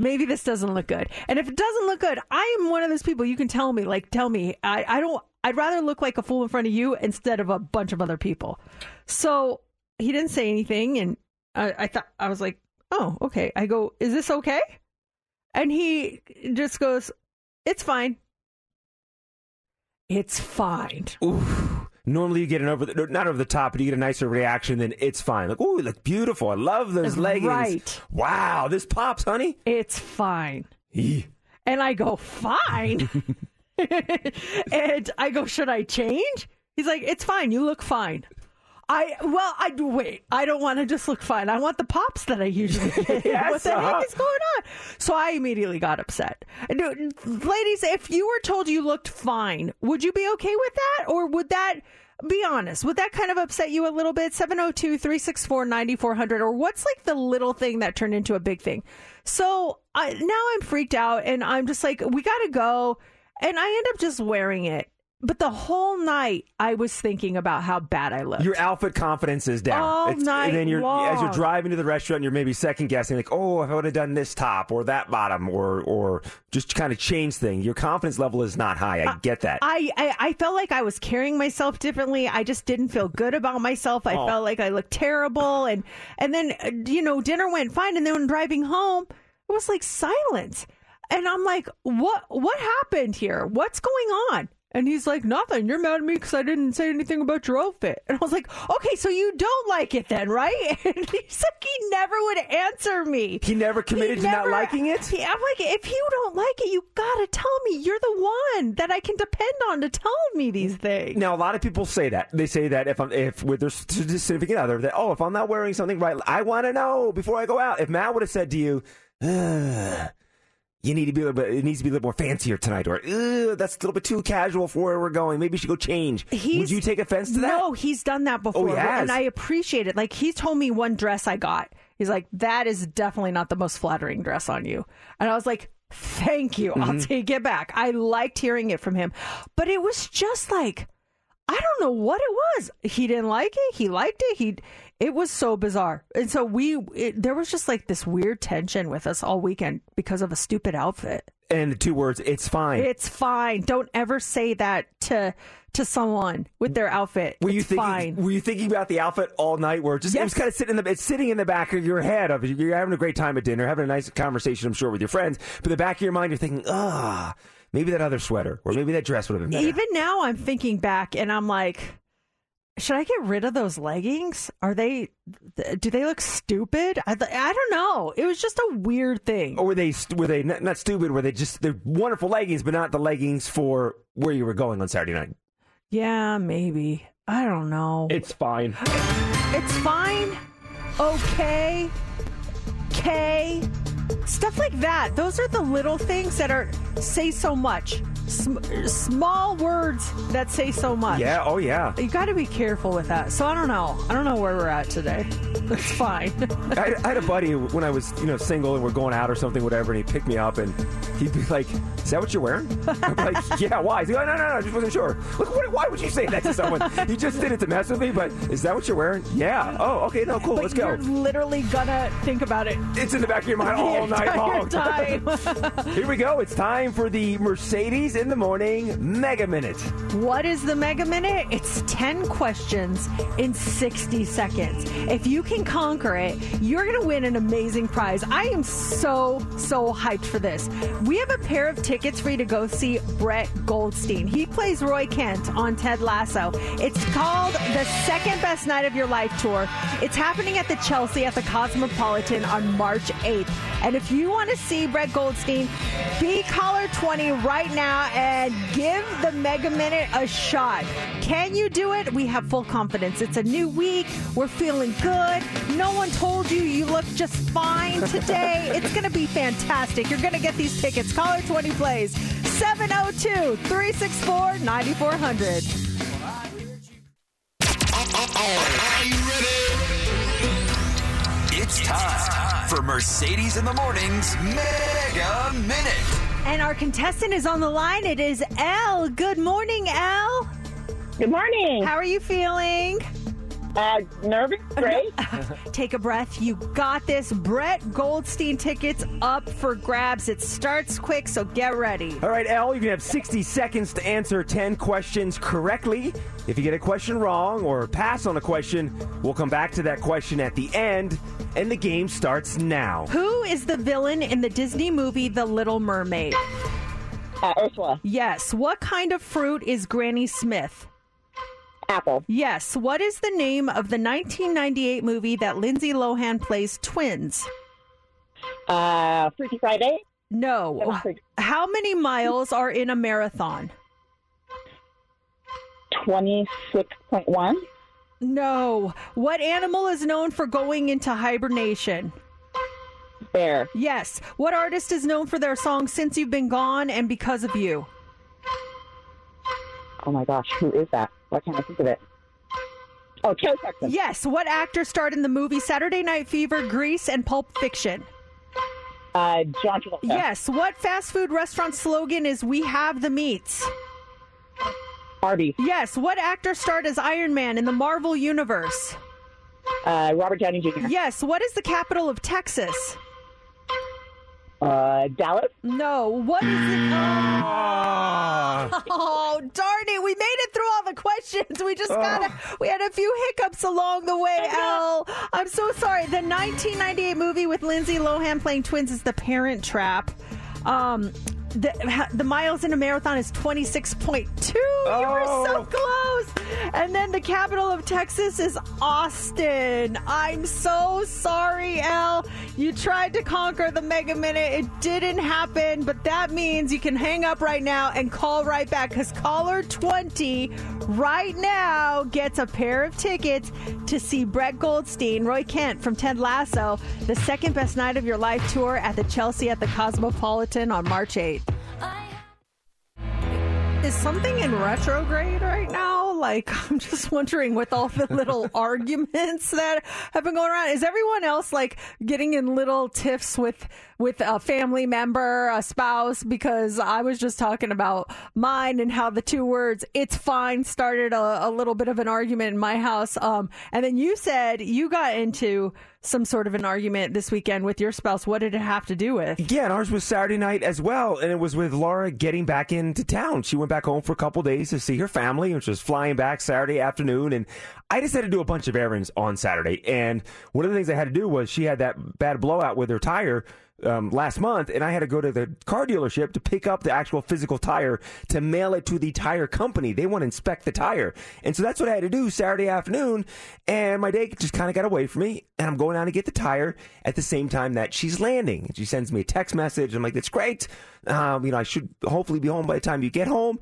maybe this doesn't look good. And if it doesn't look good i am one of those people you can tell me like tell me i, I don't i'd rather look like a fool in front of you instead of a bunch of other people. So he didn't say anything and i, I thought i was like oh okay. I go is this okay? And he just goes it's fine it's fine. Ooh. Normally you get an over the, not over the top, but you get a nicer reaction than it's fine. Like, ooh, you look beautiful. I love those leggings. Right. Wow, this pops, honey. It's fine. Eeh. And I go, fine. and I go, should I change? He's like, it's fine. You look fine. I well, I do wait. I don't want to just look fine. I want the pops that I usually get. Yes, what the uh-huh. heck is going on? So I immediately got upset. And, ladies, if you were told you looked fine, would you be okay with that, or would that? Be honest. Would that kind of upset you a little bit? 702 364 9400. Or what's like the little thing that turned into a big thing? So I, now I'm freaked out and I'm just like, we got to go. And I end up just wearing it. But the whole night, I was thinking about how bad I looked. Your outfit confidence is down. All night and then you're as you're driving to the restaurant, you're maybe second guessing, like, oh, if I would have done this top or that bottom, or or just kind of change thing. Your confidence level is not high. I get that. I, I, I felt like I was carrying myself differently. I just didn't feel good about myself. I Oh. felt like I looked terrible. And, and then, uh, you know, dinner went fine. And then when driving home, it was like silence. And I'm like, what, what happened here? What's going on? And he's like, nothing. You're mad at me because I didn't say anything about your outfit. And I was like, okay, so you don't like it then, right? And he's like, he never would answer me. he never committed He to never- not liking it. He- I'm like, if you don't like it, you gotta tell me. You're the one that I can depend on to tell me these things. Now, a lot of people say that. They say that if I'm if with their significant other, that oh, if I'm not wearing something right, I want to know before I go out. If Matt would have said to you, "Ugh, you need to be a little bit, it needs to be a little more fancier tonight, or "Ugh, that's a little bit too casual for where we're going. Maybe you should go change. would you take offense to that? No, he's done that before, he has? and I appreciate it. Like he told me one dress I got. He's like, that is definitely not the most flattering dress on you, and I was like, thank you. I'll Mhm. take it back. I liked hearing it from him, but it was just like. I don't know what it was. He didn't like it. He liked it. He, it was so bizarre. And so we, it, there was just like this weird tension with us all weekend because of a stupid outfit. And the two words, it's fine. It's fine. Don't ever say that to to someone with their outfit. Were you It's thinking? fine. Were you thinking about the outfit all night? Where just it was kind of sitting in the it's sitting in the back of your head. Of you're having a great time at dinner, having a nice conversation, I'm sure, with your friends. But the back of your mind, you're thinking, ah, maybe that other sweater or maybe that dress would have been better. Even now, I'm thinking back, and I'm like, should I get rid of those leggings? Are they? Do they look stupid? I, I don't know. It was just a weird thing. or were they were they not, not stupid? Were they just they're wonderful leggings, but not the leggings for where you were going on Saturday night? Yeah, maybe. I don't know. It's fine. It's fine. Okay. K. Stuff like that. Those are the little things that are say so much. Sm- small words that say so much. Yeah. Oh yeah. You got to be careful with that. So I don't know. I don't know where we're at today. It's fine. I, I had a buddy when I was, you know, single and we're going out or something, whatever, and he picked me up and he'd be like, "Is that what you're wearing?" I'm like, "Yeah, why?" He's like, "No, no, no, I just wasn't sure." Look, what, why would you say that to someone? he just did it to mess with me, but is that what you're wearing? Yeah. Oh, okay, no, cool, but let's go. You're literally gonna think about it. It's in the back of your mind all all night long. Here we go. It's time for the Mercedes in the Morning Mega Minute. What is the Mega Minute? It's 10 questions in 60 seconds. If you can conquer it, you're going to win an amazing prize. I am so, so hyped for this. We have a pair of tickets for you to go see Brett Goldstein. He plays Roy Kent on Ted Lasso. It's called the Second Best Night of Your Life Tour. It's happening at the Chelsea at the Cosmopolitan on March 8th. And if you want to see Brett Goldstein, be caller 20 right now and give the Mega Minute a shot. Can you do it? We have full confidence. It's a new week. We're feeling good. No one told you you look just fine today. it's going to be fantastic. You're going to get these tickets. Caller 20 plays 702 364 9400. It's time for Mercedes in the Morning's Mega Minute. And our contestant is on the line. It is Elle. Good morning, Elle. Good morning. How are you feeling? Uh, nervous, great. Take a breath. You got this. Brett Goldstein tickets up for grabs. It starts quick, so get ready. All right, Elle, you can have 60 seconds to answer 10 questions correctly. If you get a question wrong or pass on a question, we'll come back to that question at the end, and the game starts now. Who is the villain in the Disney movie The Little Mermaid? Uh, Ursula. Yes. What kind of fruit is Granny Smith? Apple. Yes. What is the name of the 1998 movie that Lindsay Lohan plays twins? Uh, Freaky Friday. No. How many miles are in a marathon? 26.1. No. What animal is known for going into hibernation? Bear. Yes. What artist is known for their song Since You've Been Gone and Because of You? Oh my gosh, who is that? Why can't I think of it? Oh, Kelly Clarkson. Yes. What actor starred in the movie Saturday Night Fever, Grease, and Pulp Fiction? Uh, John Travolta. Yes. What fast food restaurant slogan is We have the meats? Arby's. Yes. What actor starred as Iron Man in the Marvel Universe? Uh, Robert Downey Jr. Yes. What is the capital of Texas? Uh, Dallas. No. What is it? Oh. oh, darn it. We made it through all the questions. We just got we had a few hiccups along the way, Al. I'm so sorry. The 1998 movie with Lindsay Lohan playing twins is The Parent Trap. Um, the, the miles in a marathon is 26.2. You were so oh. close. And then the capital of Texas is Austin. I'm so sorry, Elle. You tried to conquer the Mega Minute. It didn't happen, but that means you can hang up right now and call right back because caller 20 right now gets a pair of tickets to see Brett Goldstein, Roy Kent from Ted Lasso, the second best night of your life tour at the Chelsea at the Cosmopolitan on March 8th. Is something in retrograde right now? Like, I'm just wondering with all the little arguments that have been going around. Is everyone else like getting in little tiffs with with a family member, a spouse? Because I was just talking about mine and how the two words "it's fine" started a, a little bit of an argument in my house. Um, and then you said you got into some sort of an argument this weekend with your spouse. What did it have to do with? Yeah, and ours was Saturday night as well, and it was with Laura getting back into town. She went back home for a couple days to see her family, which was flying back Saturday afternoon. And I just had to do a bunch of errands on Saturday. And one of the things I had to do was she had that bad blowout with her tire um, last month, and I had to go to the car dealership to pick up the actual physical tire to mail it to the tire company. They want to inspect the tire. And so that's what I had to do Saturday afternoon. And my day just kind of got away from me. And I'm going down to get the tire at the same time that she's landing. And she sends me a text message. I'm like, that's great. Um, you know, I should hopefully be home by the time you get home.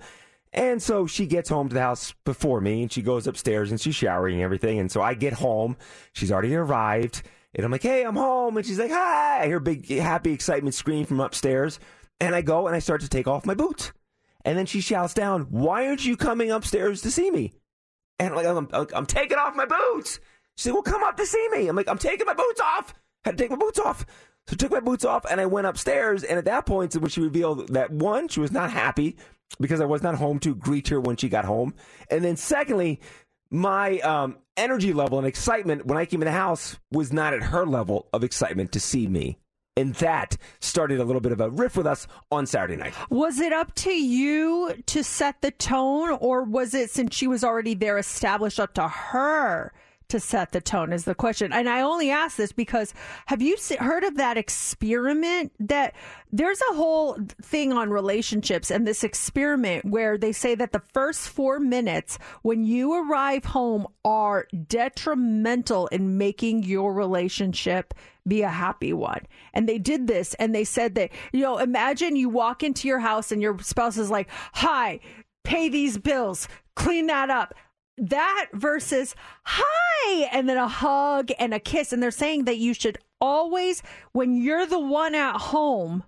And so she gets home to the house before me and she goes upstairs and she's showering and everything. And so I get home. She's already arrived. And I'm like, hey, I'm home. And she's like, hi. I hear a big, happy excitement scream from upstairs. And I go and I start to take off my boots. And then she shouts down, why aren't you coming upstairs to see me? And like, I'm, I'm taking off my boots. She said, well, come up to see me. I'm like, I'm taking my boots off. had to take my boots off. So I took my boots off and I went upstairs. And at that point, when she revealed that one, she was not happy because I was not home to greet her when she got home. And then secondly, my um, energy level and excitement when I came in the house was not at her level of excitement to see me. And that started a little bit of a riff with us on Saturday night. Was it up to you to set the tone, or was it since she was already there established up to her to set the tone? Is the question. And I only ask this because have you heard of that experiment that there's a whole thing on relationships and this experiment where they say that the first four minutes when you arrive home are detrimental in making your relationship be a happy one. And they did this and they said that, you know, imagine you walk into your house and your spouse is like, hi, pay these bills, clean that up. That versus hi, and then a hug and a kiss. And they're saying that you should always, when you're the one at home,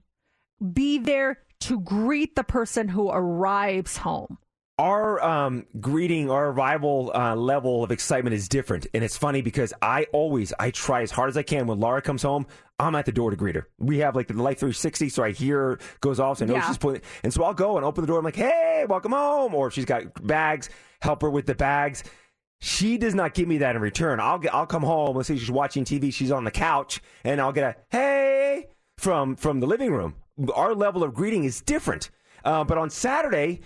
be there to greet the person who arrives home. our um, greeting, our arrival uh, level of excitement is different, and it's funny because I always I try as hard as I can when Laura comes home. I'm at the door to greet her. We have like the Light 360, so I hear her goes off, so I know Yeah. she's putting, and so I'll go and open the door. I'm like, "Hey, welcome home!" Or if she's got bags, help her with the bags. She does not give me that in return. I'll get, I'll come home. Let's say she's watching TV, she's on the couch, and I'll get a "Hey" from from the living room. Our level of greeting is different. Uh, but on Saturday,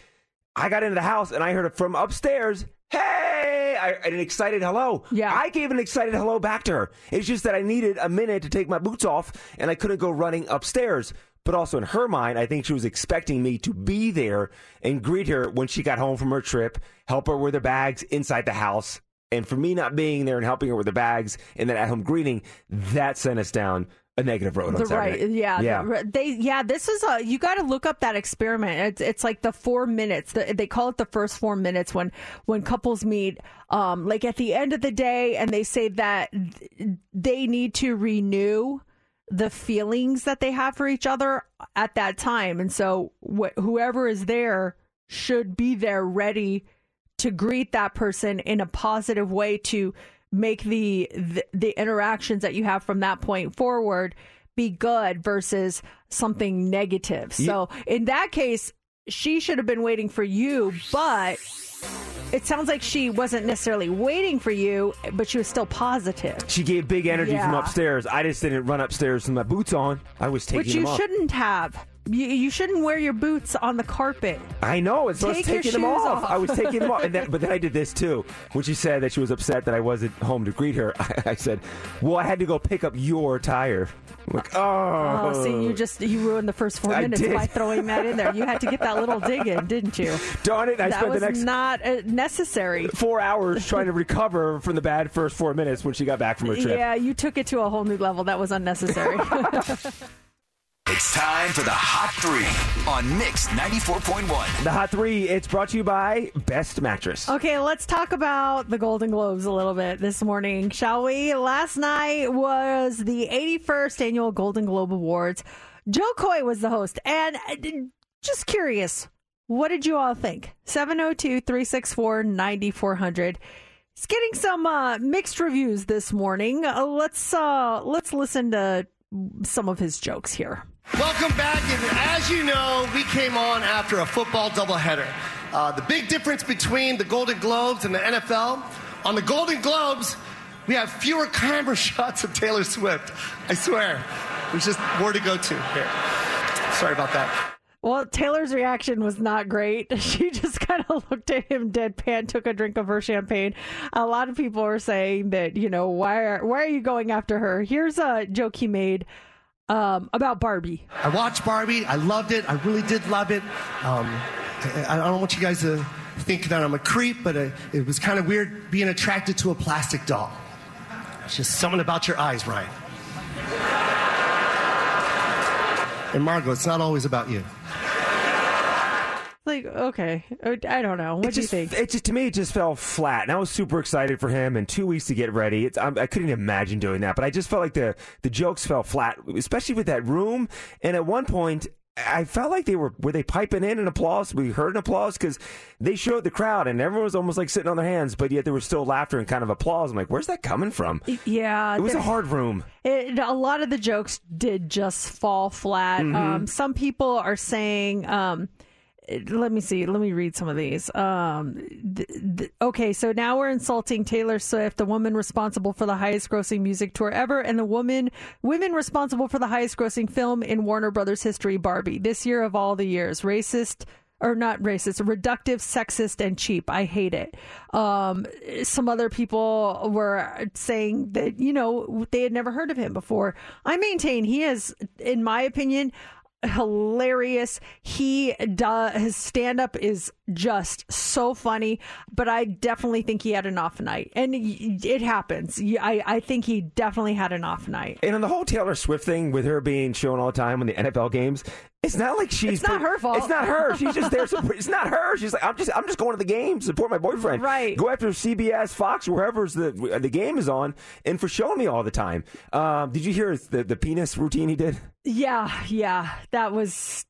I got into the house and I heard it from upstairs. Hey, I, an excited hello. Yeah, I gave an excited hello back to her. It's just that I needed a minute to take my boots off and I couldn't go running upstairs. But also in her mind, I think she was expecting me to be there and greet her when she got home from her trip, help her with her bags inside the house. And for me not being there and helping her with the bags and that at home greeting, that sent us down a negative road. on The Saturday right, yeah, yeah. they, yeah. This is a you got to look up that experiment. It's it's like the four minutes. The, they call it the first four minutes when when couples meet. Um, like at the end of the day, and they say that they need to renew the feelings that they have for each other at that time, and so wh- whoever is there should be there ready to greet that person in a positive way to make the, the the interactions that you have from that point forward be good versus something negative. So in that case, she should have been waiting for you, but it sounds like she wasn't necessarily waiting for you, but she was still positive. She gave big energy from upstairs. I just didn't run upstairs with my boots on. I was taking Which them you off. shouldn't have. You, you shouldn't wear your boots on the carpet. I know. It's so I was taking them off. off. I was taking them off. And then, but then I did this too. When she said that she was upset that I wasn't home to greet her, I, I said, "Well, I had to go pick up your tire." Like, oh, Oh, see, you just you ruined the first four I minutes did. by throwing that in there. You had to get that little dig in, didn't you? Darn it! I that spent was the next not uh, necessary. four hours trying to recover from the bad first four minutes when she got back from her trip. Yeah, you took it to a whole new level. That was unnecessary. It's time for the Hot Three on Mix 94.1. The hot three. It's brought to you by Best Mattress. Okay, let's talk about the Golden Globes a little bit this morning, shall we? Last night was the 81st annual Golden Globe Awards. Jo Koy was the host. And uh, just curious, what did you all think? 702 364 9400. It's getting some uh, mixed reviews this morning. Uh, let's uh, let's listen to some of his jokes here. Welcome back. And as you know, we came on after a football doubleheader. Uh, the big difference between the Golden Globes and the NFL on the Golden Globes, we have fewer camera shots of Taylor Swift. I swear. There's just more to go to here. Sorry about that. Well, Taylor's reaction was not great. She just kind of looked at him deadpan, took a drink of her champagne. A lot of people are saying that, you know, why are why are you going after her? Here's a joke he made um, about Barbie. I watched Barbie. I loved it. I really did love it. Um, I, I don't want you guys to think that I'm a creep, but uh it was kind of weird being attracted to a plastic doll. It's just something about your eyes, Ryan. And Margot, it's not always about you. Like, okay, Uh, I don't know. What do you think? It just to me, it just fell flat, and I was super excited for him. And two weeks to get ready, it's, I'm, I couldn't imagine doing that. But I just felt like the the jokes fell flat, especially with that room. And at one point, I felt like they were were they piping in an applause. We heard an applause because they showed the crowd, and everyone was almost like sitting on their hands, but yet there was still laughter and kind of applause. I'm like, where's that coming from? Yeah, It was a hard room. It, a lot of the jokes did just fall flat. Mhm. Um, some people are saying um, let me see. Let me read some of these. Um, th- th- okay, so now we're insulting Taylor Swift, the woman responsible for the highest grossing music tour ever, and the woman women responsible for the highest grossing film in Warner Brothers history, Barbie. This year of all the years, racist or not racist, reductive, sexist, and cheap. I hate it. Um, some other people were saying that you know they had never heard of him before. I maintain he is, in my opinion, hilarious. He does his stand up is just so funny, but I definitely think he had an off night, and it happens. I I think he definitely had an off night. And on the whole Taylor Swift thing with her being shown all the time in the NFL games, it's not like she's It's not her fault. It's not her. She's just there. support- It's not her. She's like I'm just I'm just going to the game support my boyfriend. Right. Go after CBS, Fox, wherever's the the game is on, and for showing me all the time. Um, did you hear the the penis routine he did? Yeah, yeah, that was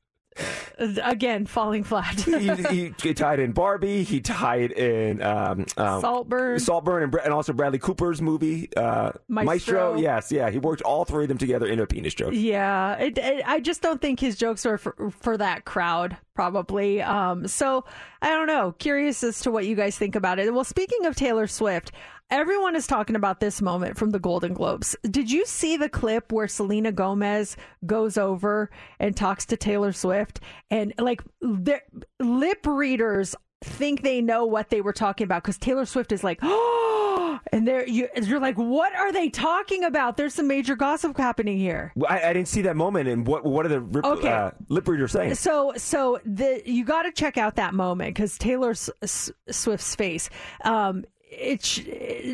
again falling flat. he, he, he tied in Barbie. He tied in um, um, Saltburn. Saltburn, and, and also Bradley Cooper's movie uh, Maestro. Yes, yeah, he worked all three of them together in a penis joke. Yeah, it, it, I just don't think his jokes are for, for that crowd, probably. Um, so I don't know. Curious as to what you guys think about it. Well, speaking of Taylor Swift, everyone is talking about this moment from the Golden Globes. Did you see the clip where Selena Gomez goes over and talks to Taylor Swift and like lip readers think they know what they were talking about because Taylor Swift is like, oh, and they're you, you're like, what are they talking about? There's some major gossip happening here. Well, I, I didn't see that moment. And what what are the rip, Okay. uh, lip readers saying? So, so the you got to check out that moment because Taylor S- S- Swift's face. Um, it's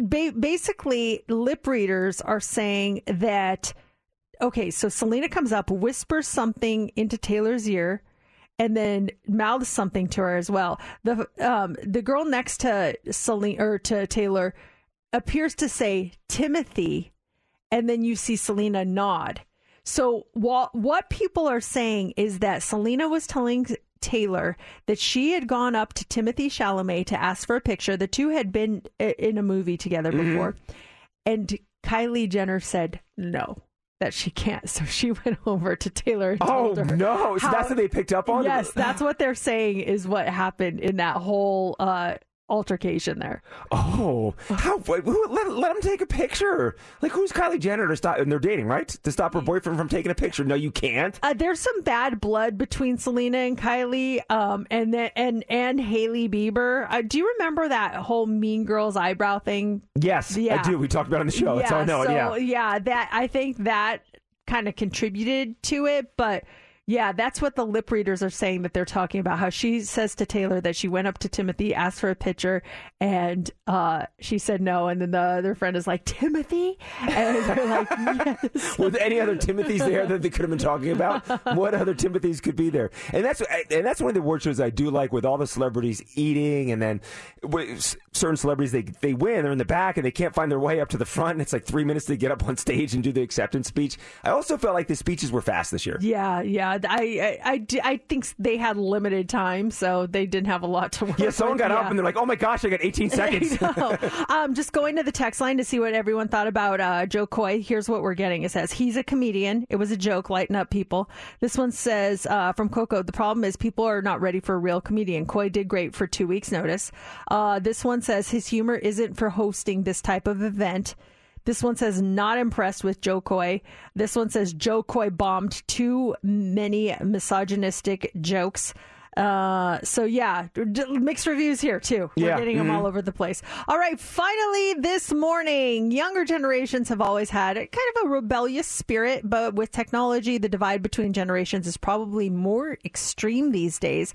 ba- basically lip readers are saying that. Okay, so Selena comes up, whispers something into Taylor's ear, and then mouths something to her as well. The um the girl next to Selena or to Taylor appears to say Timothy, and then you see Selena nod. So what what people are saying is that Selena was telling Taylor that she had gone up to Timothée Chalamet to ask for a picture. The two had been in a movie together Mm-hmm. before, and Kylie Jenner said no. That she can't, so she went over to Taylor. And Oh told her no! So how- that's what they picked up on. Yes, that's what they're saying is what happened in that whole uh, altercation there. Oh, how? Who, let, let them take a picture. Like who's Kylie Jenner to stop? And they're dating, right? To stop her boyfriend from taking a picture. No, you can't. Uh, there's some bad blood between Selena and Kylie, um, and then and and Hailey Bieber. Uh, do you remember that whole Mean Girls eyebrow thing? Yes, Yeah. I do. We talked about it on the show. That's how I know so, it. Yeah. that I think that kind of contributed to it, but. Yeah, that's what the lip readers are saying that they're talking about. How she says to Taylor that she went up to Timothy, asked for a picture, and uh, she said no. And then the other friend is like, Timothy? And they're like, yes. Were there any other Timothys there that they could have been talking about? What other Timothys could be there? And that's and that's one of the award shows I do like with all the celebrities eating, and then certain celebrities they they win, they're in the back and they can't find their way up to the front, and it's like three minutes to get up on stage and do the acceptance speech. I also felt like the speeches were fast this year. Yeah, yeah. I, I, I, think they had limited time, so they didn't have a lot to work Yeah, someone with. got up and they're like, "Oh my gosh, I got 18 seconds." Um, just going to the text line to see what everyone thought about uh, Jo Koy. Here's what we're getting. It says he's a comedian. It was a joke. Lighten up, people. This one says uh, from Coco. The problem is people are not ready for a real comedian. Koy did great for two weeks' notice. Uh, this one says his humor isn't for hosting this type of event. This one says not impressed with Jo Koy. This one says Jo Koy bombed too many misogynistic jokes. Uh, so yeah, d- mixed reviews here too. We're Yeah. getting them Mhm. all over the place. All right, finally this morning, younger generations have always had kind of a rebellious spirit, but with technology, the divide between generations is probably more extreme these days.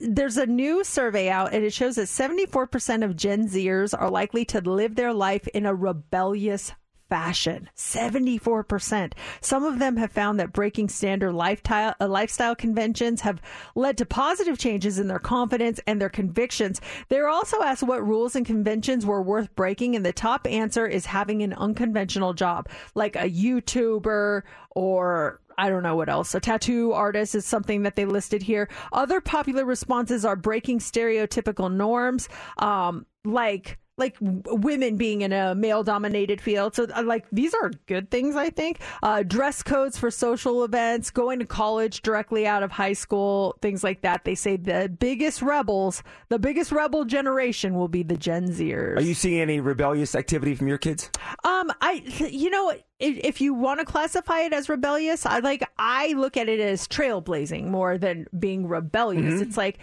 There's a new survey out, and it shows that 74% of Gen Zers are likely to live their life in a rebellious fashion. 74%. Some of them have found that breaking standard lifestyle, uh, lifestyle conventions have led to positive changes in their confidence and their convictions. They're also asked what rules and conventions were worth breaking, and the top answer is having an unconventional job, like a YouTuber or I don't know what else. A tattoo artist is something that they listed here. Other popular responses are breaking stereotypical norms, um, like like w- women being in a male dominated field. So, uh, like, these are good things, I think. Uh, dress codes for social events, going to college directly out of high school, things like that. They say the biggest rebels, the biggest rebel generation will be the Gen Zers. Are you seeing any rebellious activity from your kids? Um, I, you know, if, if you want to classify it as rebellious, I like, I look at it as trailblazing more than being rebellious. Mhm. It's like,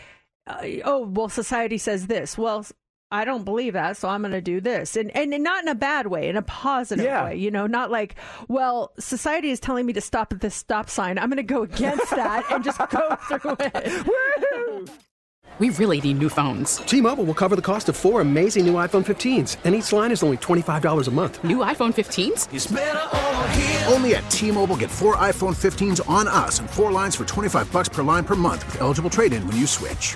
uh, oh, well, society says this. Well, I don't believe that, so I'm going to do this, and and not in a bad way, in a positive Yeah. way. You know, not like, well, society is telling me to stop at this stop sign. I'm going to go against that and just go through it. We really need new phones. T-Mobile will cover the cost of four amazing new iPhone 15s, and each line is only $25 a month. New iPhone 15s? Only at T-Mobile get four iPhone 15s on us and four lines for 25 bucks per line per month with eligible trade-in when you switch.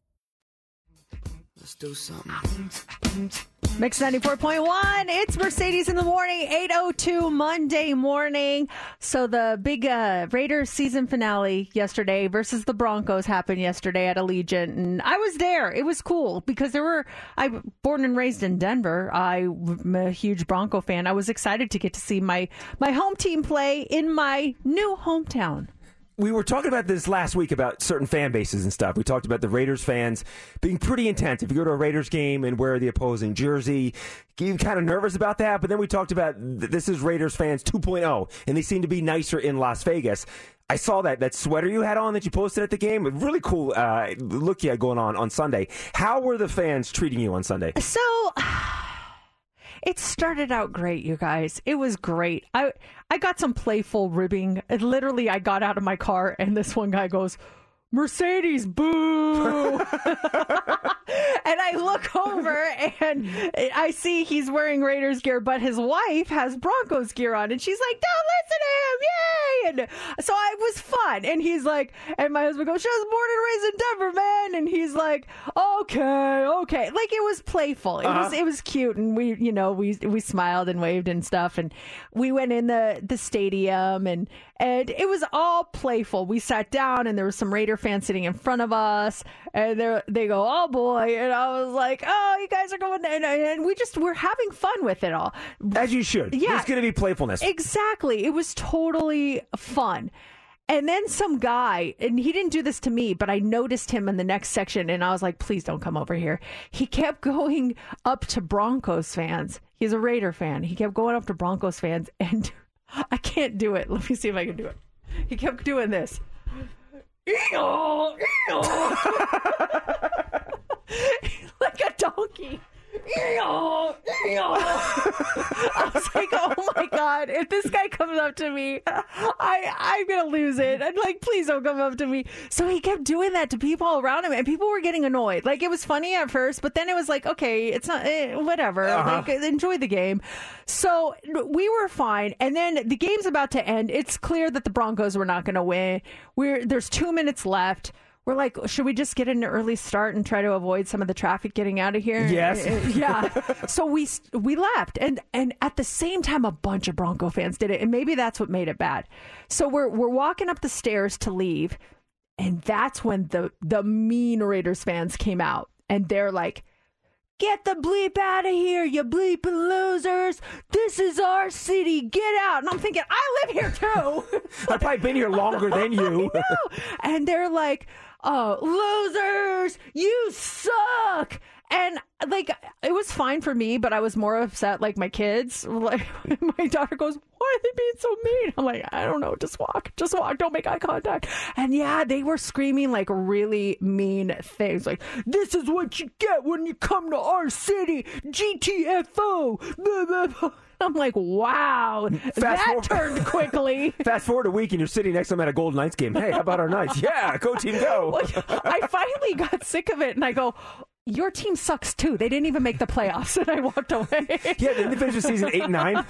Do something. Mix 94.1. It's Mercedes in the morning, 802 Monday morning. So the big uh, Raiders season finale yesterday versus the Broncos happened yesterday at Allegiant. And I was there. It was cool because there were, I born and raised in Denver. I'm a huge Bronco fan. I was excited to get to see my, my home team play in my new hometown. We were talking about this last week about certain fan bases and stuff. We talked about the Raiders fans being pretty intense. If you go to a Raiders game and wear the opposing jersey, you're kind of nervous about that. But then we talked about this is Raiders fans 2.0, and they seem to be nicer in Las Vegas. I saw that that sweater you had on that you posted at the game. Really cool uh, look you had going on on Sunday. How were the fans treating you on Sunday? So it started out great, you guys. It was great. I I got some playful ribbing. Literally, I got out of my car and this one guy goes, "Mercedes, boo!" and I look over and I see he's wearing Raiders gear, but his wife has Broncos gear on, and she's like, "Don't listen to him, yay!" And so it was fun. And he's like, and my husband goes, "She was born and raised in Denver, man," and he's like, "Okay, okay," like it was playful. It was Uh-huh. it was cute, and we you know we we smiled and waved and stuff, and we went in the the stadium and and it was all playful. We sat down and there was some Raider fans sitting in front of us, and they they go, "Oh boy," and I was like, "Oh, you guys are going," and, and we just we're having fun with it all. As you should. Yeah. There's going to be playfulness. Exactly. It was totally fun. And then some guy, and he didn't do this to me, but I noticed him in the next section, and I was like, please don't come over here. He kept going up to Broncos fans. He's a Raider fan. He kept going up to Broncos fans, and I can't do it. Let me see if I can do it. He kept doing this. Like a donkey. I was like, oh my god! If this guy comes up to me. I I'm gonna lose it. I'm like, please don't come up to me. So he kept doing that to people around him, and people were getting annoyed. Like it was funny at first, but then it was like, okay, it's not eh, whatever. Uh-huh. Like enjoy the game. So we were fine, and then the game's about to end. It's clear that the Broncos were not going to win. We're there's two minutes left. We're like, should we just get an early start and try to avoid some of the traffic getting out of here? Yes. Uh, yeah. so we we left, and and at the same time, a bunch of Bronco fans did it, and maybe that's what made it bad. So we're we're walking up the stairs to leave, and that's when the the mean Raiders fans came out, and they're like. Get the bleep out of here, you bleeping losers. This is our city. Get out. And I'm thinking, I live here too. I've probably been here longer than you. And they're like, oh, losers, you suck. And like, it was fine for me, but I was more upset. Like my kids, like my daughter goes, "Why are they being so mean?" I'm like, I don't know. Just walk, just walk. Don't make eye contact. And yeah, they were screaming like really mean things, like "This is what you get when you come to our city, GTFO." Blah, blah, blah. I'm like, wow, that forward- turned quickly. Fast forward a week and you're sitting next to them at a Golden Knights game. Hey, how about our Knights? Yeah, go team, go. I finally got sick of it and I go, your team sucks too. They didn't even make the playoffs, and I walked away. Yeah, didn't they finish the season eight and nine? so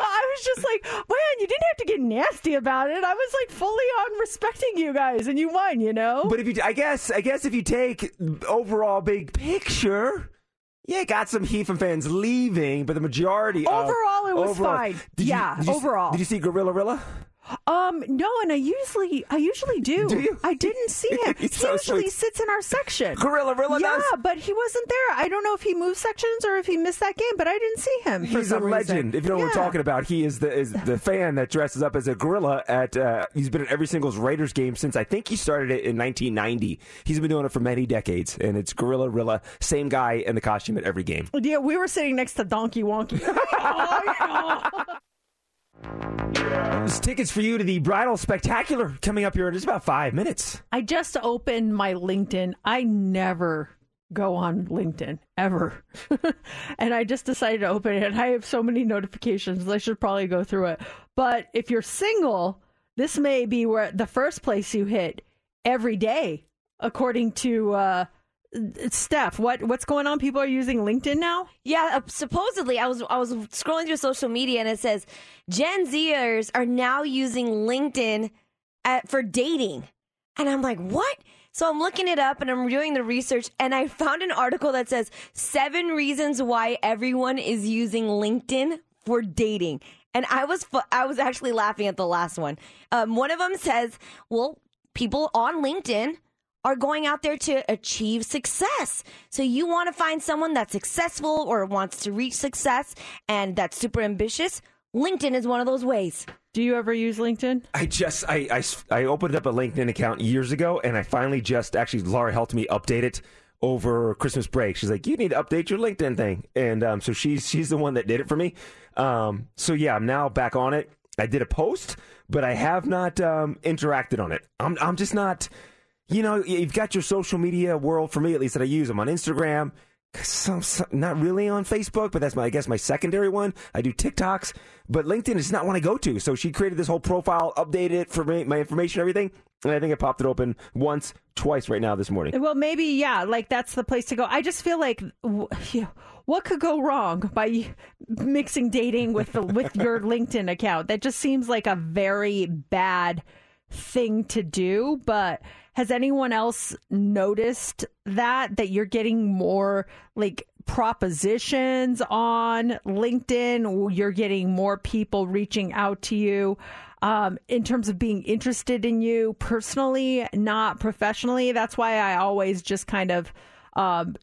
I was just like, man, you didn't have to get nasty about it. I was like fully on respecting you guys, and you won, you know. But if you, I guess, I guess if you take overall big picture, yeah, got some heat from fans leaving, but the majority. of- Overall, it was fine. Did you- Yeah, did you- overall. Did you see Gorilla Rilla? Um, no, and I usually, I usually do. Do you? I didn't see him. he so usually sweet. sits in our section. Gorilla Rilla yeah, does? but he wasn't there. I don't know if he moved sections or if he missed that game, but I didn't see him. He's a some reason. legend. If you know what we're talking about, he is the is the fan that dresses up as a gorilla at. Uh, he's been at every single Raiders game since I think he started it in 1990. He's been doing it for many decades, and it's Gorilla Rilla, same guy in the costume at every game. Yeah, we were sitting next to Donkey Wonky. There's tickets for you to the Bridal Spectacular coming up here in just about five minutes. I just opened my LinkedIn. I never go on LinkedIn ever. and I just decided to open it. I have so many notifications. I should probably go through it. But if you're single, this may be where the first place you hit every day, according to uh, Steph. What what's going on? People are using LinkedIn now. Yeah, uh, supposedly I was I was scrolling through social media and it says Gen Zers are now using LinkedIn at, for dating, and I'm like, what? So I'm looking it up and I'm doing the research, and I found an article that says seven reasons why everyone is using LinkedIn for dating. And I was I was actually laughing at the last one. Um, one of them says, well, people on LinkedIn are going out there to achieve success. So you want to find someone that's successful or wants to reach success and that's super ambitious. LinkedIn is one of those ways. Do you ever use LinkedIn? I just I, I, I opened up a LinkedIn account years ago, and I finally just actually Laura helped me update it over Christmas break. She's like, "You need to update your LinkedIn thing," and um, so she's she's the one that did it for me. Um, so yeah, I'm now back on it. I did a post, but I have not um, interacted on it. I'm I'm just not. You know, you've got your social media world for me at least that I use. I'm on Instagram. Some, some, not really on Facebook, but that's my I guess my secondary one. I do TikToks, but LinkedIn is not one I go to. So she created this whole profile, updated it for me, my information, everything, and I think I popped it open once, twice right now this morning. Well, maybe yeah, like that's the place to go. I just feel like what could go wrong by mixing dating with the, with your LinkedIn account? That just seems like a very bad thing to do, but has anyone else noticed that that you're getting more like propositions on LinkedIn, you're getting more people reaching out to you um, in terms of being interested in you personally, not professionally. That's why I always just kind of, um,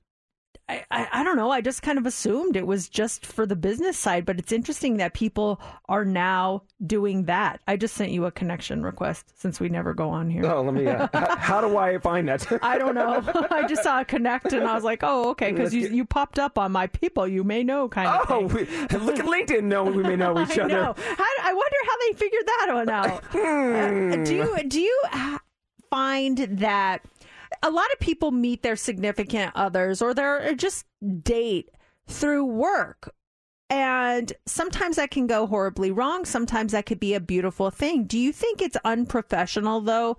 I, I, I don't know, I just kind of assumed it was just for the business side, but it's interesting that people are now doing that. I just sent you a connection request since we never go on here. Oh, let me. Uh, how, how do I find that? I don't know. I just saw a connect and I was like, oh, okay, because you, get- you popped up on my people you may know kind of Oh, we, look at LinkedIn. No, we may know each I other. know. How, I wonder how they figured that one out. Uh, do you do you uh, find that a lot of people meet their significant others or they're just date through work? And sometimes that can go horribly wrong. Sometimes that could be a beautiful thing. Do you think it's unprofessional, though,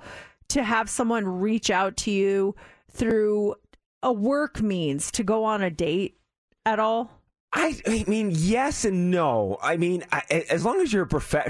to have someone reach out to you through a work means to go on a date at all? I, I mean, yes and no. I mean, I, as long as you're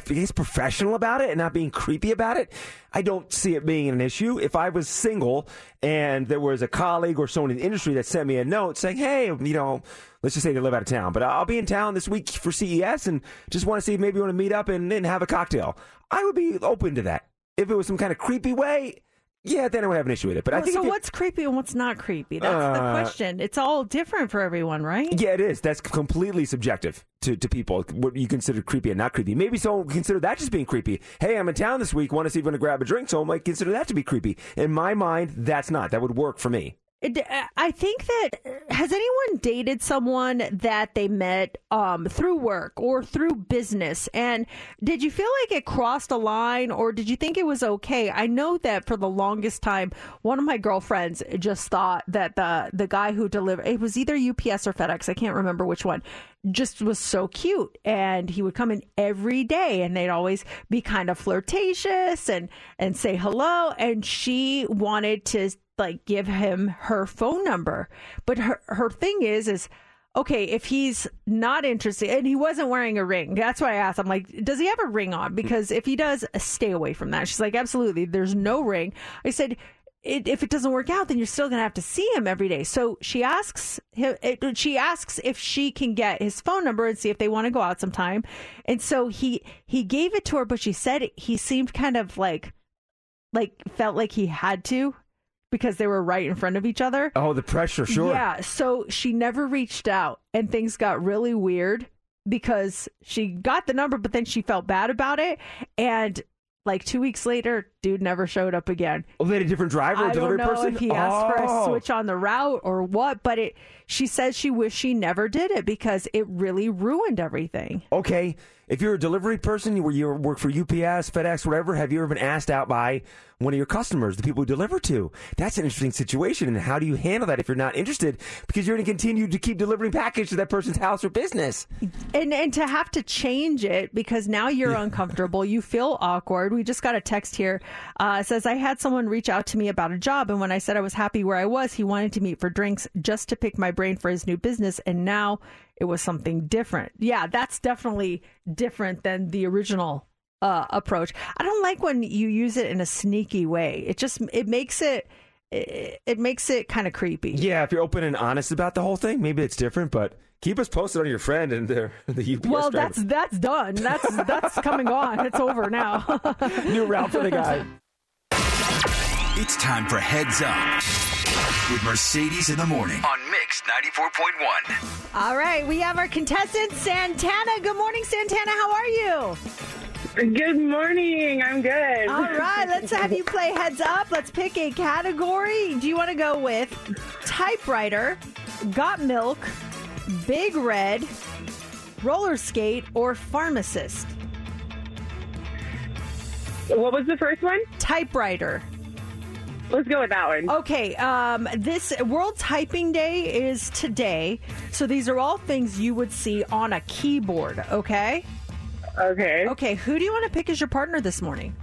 he's professional about it and not being creepy about it, I don't see it being an issue. If I was single and there was a colleague or someone in the industry that sent me a note saying, "Hey, you know, let's just say they live out of town, but I'll be in town this week for CES and just want to see if maybe you want to meet up and then have a cocktail," I would be open to that. If it was some kind of creepy way, yeah, then I would have an issue with it. But I think so you- what's creepy and what's not creepy? That's the Uh, question. It's all different for everyone, right? Yeah, it is. That's completely subjective to, to people. What you consider creepy and not creepy. Maybe someone would consider that just being creepy. Hey, I'm in town this week. Want to see if I'm going to grab a drink? Someone might consider that to be creepy. In my mind, that's not. That would work for me. It, I think that has anyone dated someone that they met um, through work or through business, and did you feel like it crossed a line, or did you think it was okay? I know that for the longest time, one of my girlfriends just thought that the the guy who delivered it was either UPS or FedEx, I can't remember which one, just was so cute, and he would come in every day, and they'd always be kind of flirtatious and and say hello, and she wanted to like give him her phone number. But her her thing is is okay, if he's not interested and he wasn't wearing a ring, that's why I asked. I'm like, does he have a ring on? Because if he does, stay away from that. She's like, absolutely. There's no ring. I said, it, if it doesn't work out, then you're still gonna have to see him every day. So she asks him. It, she asks if she can get his phone number and see if they want to go out sometime. And so he he gave it to her, but she said he seemed kind of like like felt like he had to because they were right in front of each other. Oh, the pressure, sure. Yeah, so she never reached out and things got really weird because she got the number but then she felt bad about it and like 2 weeks later dude never showed up again. Oh, they had a different driver, I delivery don't know person. if he asked for a Oh. switch on the route or what, but it she says she wished she never did it because it really ruined everything. Okay, if you're a delivery person, where you work for UPS, FedEx, whatever, have you ever been asked out by one of your customers, the people who deliver to? That's an interesting situation. And how do you handle that if you're not interested? Because you're going to continue to keep delivering package to that person's house or business. And and to have to change it because now you're uncomfortable, you feel awkward. We just got a text here. Uh, says I had someone reach out to me about a job, and when I said I was happy where I was, he wanted to meet for drinks just to pick my brain for his new business, and now it was something different. Yeah, that's definitely different than the original uh, approach. I don't like when you use it in a sneaky way. It just it makes it it, it makes it kind of creepy. Yeah, if you're open and honest about the whole thing, maybe it's different. But keep us posted on your friend and their the UPS Well, driver. that's that's done. That's that's coming on. It's over now. new route for the guy. It's time for Heads Up with Mercedes in the morning on Mix 94.1. All right, we have our contestant Santana. Good morning, Santana. How are you? Good morning. I'm good. All right, let's have you play heads up. Let's pick a category. Do you want to go with typewriter, got milk, big red, roller skate, or pharmacist? What was the first one? Typewriter. Let's go with that one. Okay, um, this World Typing Day is today, so these are all things you would see on a keyboard. Okay. Okay. Okay. Who do you want to pick as your partner this morning?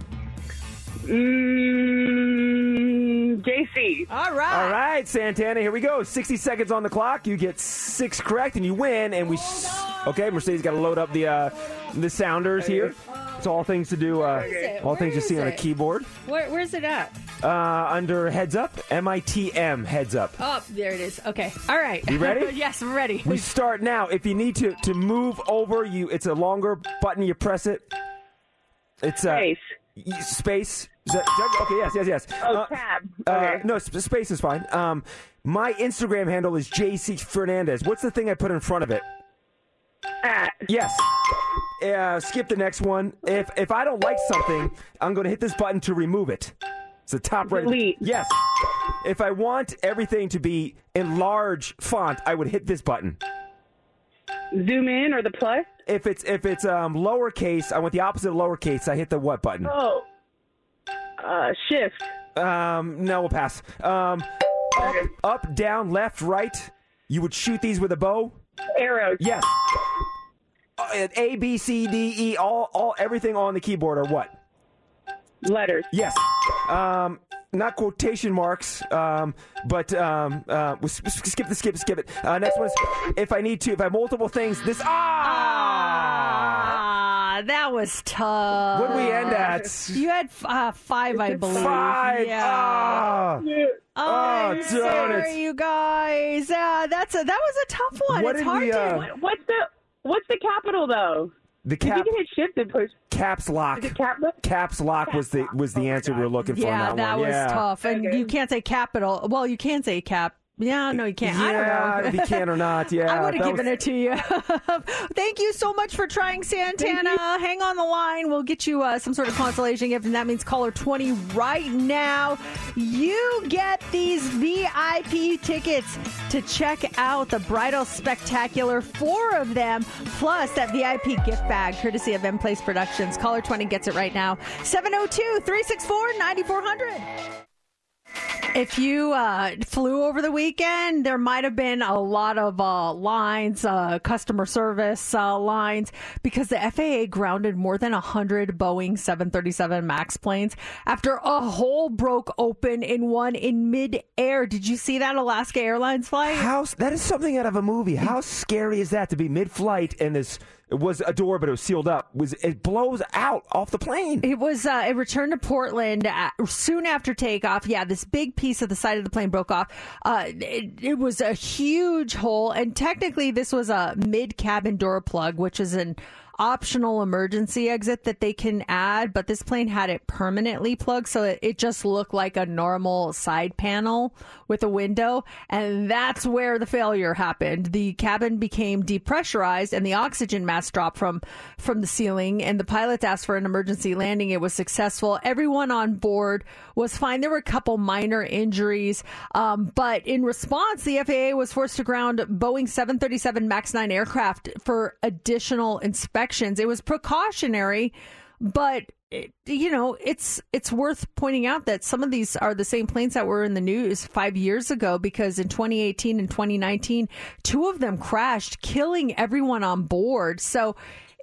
Mm, JC. All right. All right, Santana, here we go. 60 seconds on the clock. You get six correct and you win. And we. s- Okay, Mercedes got to load up the uh, the sounders here. It's all things to do. Uh, it? all things Where to see is on a it? keyboard. Where, where's it at? Uh, under heads up, M I T M, heads up. Oh, there it is. Okay. All right. You ready? yes, we're ready. We start now. If you need to to move over, you it's a longer button. You press it. It's uh, Space. Space. Is that- is that- okay. Yes. Yes. Yes. Oh, Uh, tab. Uh, Okay. no, sp- space is fine. Um, my Instagram handle is JC Fernandez. What's the thing I put in front of it? At. Yes. Uh, skip the next one. If if I don't like something, I'm going to hit this button to remove it. It's the top right. Delete. Yes. If I want everything to be in large font, I would hit this button. Zoom in or the plus? If it's if it's um, lowercase, I want the opposite of lowercase. I hit the what button? Oh. Uh, shift. Um, no, we'll pass. Um, up, up, down, left, right. You would shoot these with a bow. Arrows. Yes. A B C D E all all everything on the keyboard are what? Letters. Yes. Um, not quotation marks, um, but um, uh, we'll skip the skip, skip it. Uh, next one is if I need to, if I have multiple things, this ah. Ah, that was tough. What did we end at? You had uh, five, I believe. Five. Yeah. Ah. Oh, Oh, I'm darn it. sorry, you guys. Uh, that's a that was a tough one. What it's did hard we, to. uh, What- What's the What's the capital though? The If you can hit shift and push. caps lock. Is it cap? Caps lock was the was the answer we were looking for. yeah, on that, that one. was yeah. tough. And you can't say capital. Well, you can say cap. Yeah, no, you can't. I don't Yeah, know. if you can or not. Yeah, I would have given was- it to you. Thank you so much for trying Santana. Hang on the line. We'll get you uh, some sort of consolation gift, and that means caller 20 right now. You get these VIP tickets to check out the Bridal Spectacular, four of them, plus that VIP gift bag, courtesy of M Place Productions. Caller 20 gets it right now. 702 364 9400. If you uh, flew over the weekend, there might have been a lot of uh, lines, uh, customer service uh, lines, because the FAA grounded more than 100 Boeing 737 MAX planes after a hole broke open in one in midair. Did you see that Alaska Airlines flight? How that is something out of a movie. How scary is that to be mid-flight and this it was a door, but it was sealed up. Was it blows out off the plane? It was. Uh, it returned to Portland uh, soon after takeoff. Yeah, this big piece of the side of the plane broke off. Uh, it, it was a huge hole, and technically, this was a mid cabin door plug, which is an optional emergency exit that they can add. But this plane had it permanently plugged, so it, it just looked like a normal side panel with a window, and that's where the failure happened. The cabin became depressurized, and the oxygen mask dropped from from the ceiling. And the pilots asked for an emergency landing. It was successful. Everyone on board was fine. There were a couple minor injuries, um, but in response, the FAA was forced to ground Boeing 737 MAX 9 aircraft for additional inspections. It was precautionary, but it, you know, it's it's worth pointing out that some of these are the same planes that were in the news five years ago because in 2018 and 2019, two of them crashed, killing everyone on board. So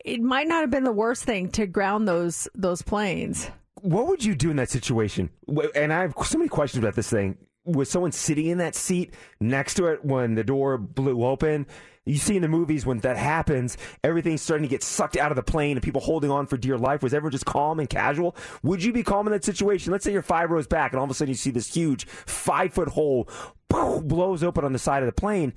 it might not have been the worst thing to ground those those planes. What would you do in that situation? And I have so many questions about this thing. Was someone sitting in that seat next to it when the door blew open? You see in the movies when that happens, everything's starting to get sucked out of the plane and people holding on for dear life. Was everyone just calm and casual? Would you be calm in that situation? Let's say you're five rows back and all of a sudden you see this huge five foot hole blows open on the side of the plane.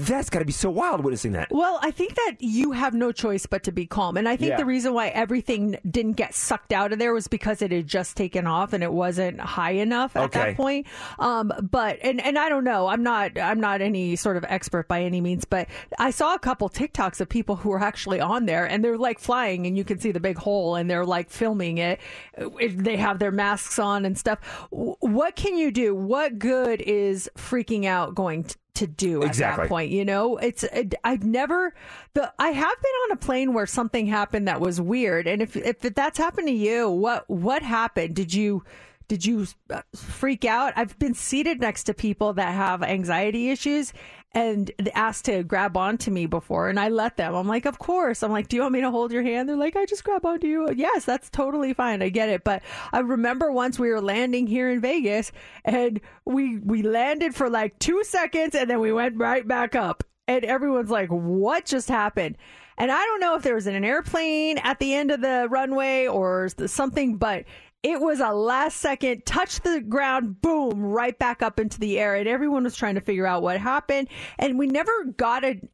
That's got to be so wild witnessing that. Well, I think that you have no choice but to be calm. And I think Yeah. the reason why everything didn't get sucked out of there was because it had just taken off and it wasn't high enough at Okay. that point. Um, but and and I don't know. I'm not I'm not any sort of expert by any means, but I saw a couple TikToks of people who were actually on there and they're like flying and you can see the big hole and they're like filming it. It- They have their masks on and stuff. What can you do? What good is freaking out going to to do at Exactly. that point. You know, it's it, I've never the I have been on a plane where something happened that was weird, and if if that's happened to you, what what happened? Did you did you uh, freak out? I've been seated next to people that have anxiety issues and asked to grab onto me before, and I let them. I'm like, of course. I'm like, do you want me to hold your hand? They're like, I just grab onto you. Yes, that's totally fine. I get it. But I remember once we were landing here in Vegas, and we we landed for like two seconds, and then we went right back up, and everyone's like, what just happened? And I don't know if there was an airplane at the end of the runway or something, but it was a last second touch the ground, boom, right back up into the air. And everyone was trying to figure out what happened. And we never got an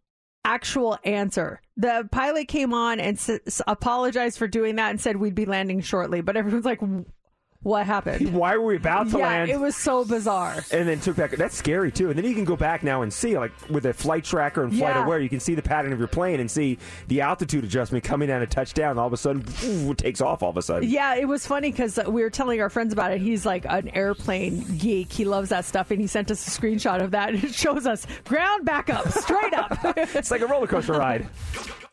actual answer. The pilot came on and s- apologized for doing that and said we'd be landing shortly. But everyone's like, what happened? Why were we about to yeah, land? it was so bizarre. and then took back. That's scary too. And then you can go back now and see, like with a flight tracker and flight Yeah. aware, you can see the pattern of your plane and see the altitude adjustment coming down a touchdown. All of a sudden, it takes off. All of a sudden, Yeah, it was funny because we were telling our friends about it. He's like an airplane geek. He loves that stuff, and he sent us a screenshot of that. And It shows us ground back up, straight up. it's like a roller coaster ride.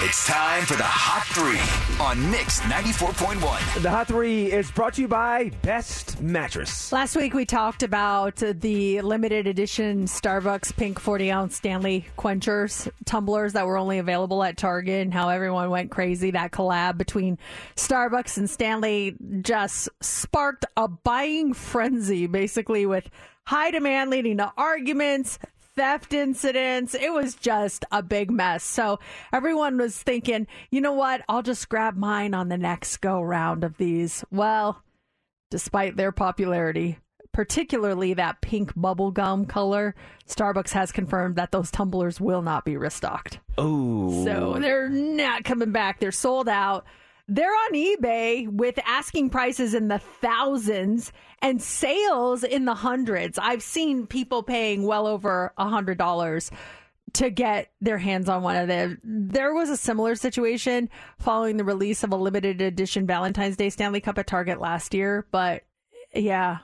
It's time for the Hot Three on Mix 94.1. The Hot Three is brought to you by Best Mattress. Last week we talked about the limited edition Starbucks pink 40 ounce Stanley quenchers, tumblers that were only available at Target, and how everyone went crazy. That collab between Starbucks and Stanley just sparked a buying frenzy, basically, with high demand leading to arguments. Theft incidents. It was just a big mess. So everyone was thinking, you know what? I'll just grab mine on the next go round of these. Well, despite their popularity, particularly that pink bubblegum color, Starbucks has confirmed that those tumblers will not be restocked. Oh. So they're not coming back. They're sold out. They're on eBay with asking prices in the thousands and sales in the hundreds. I've seen people paying well over a hundred dollars to get their hands on one of them. There was a similar situation following the release of a limited edition Valentine's Day Stanley Cup at Target last year, but yeah.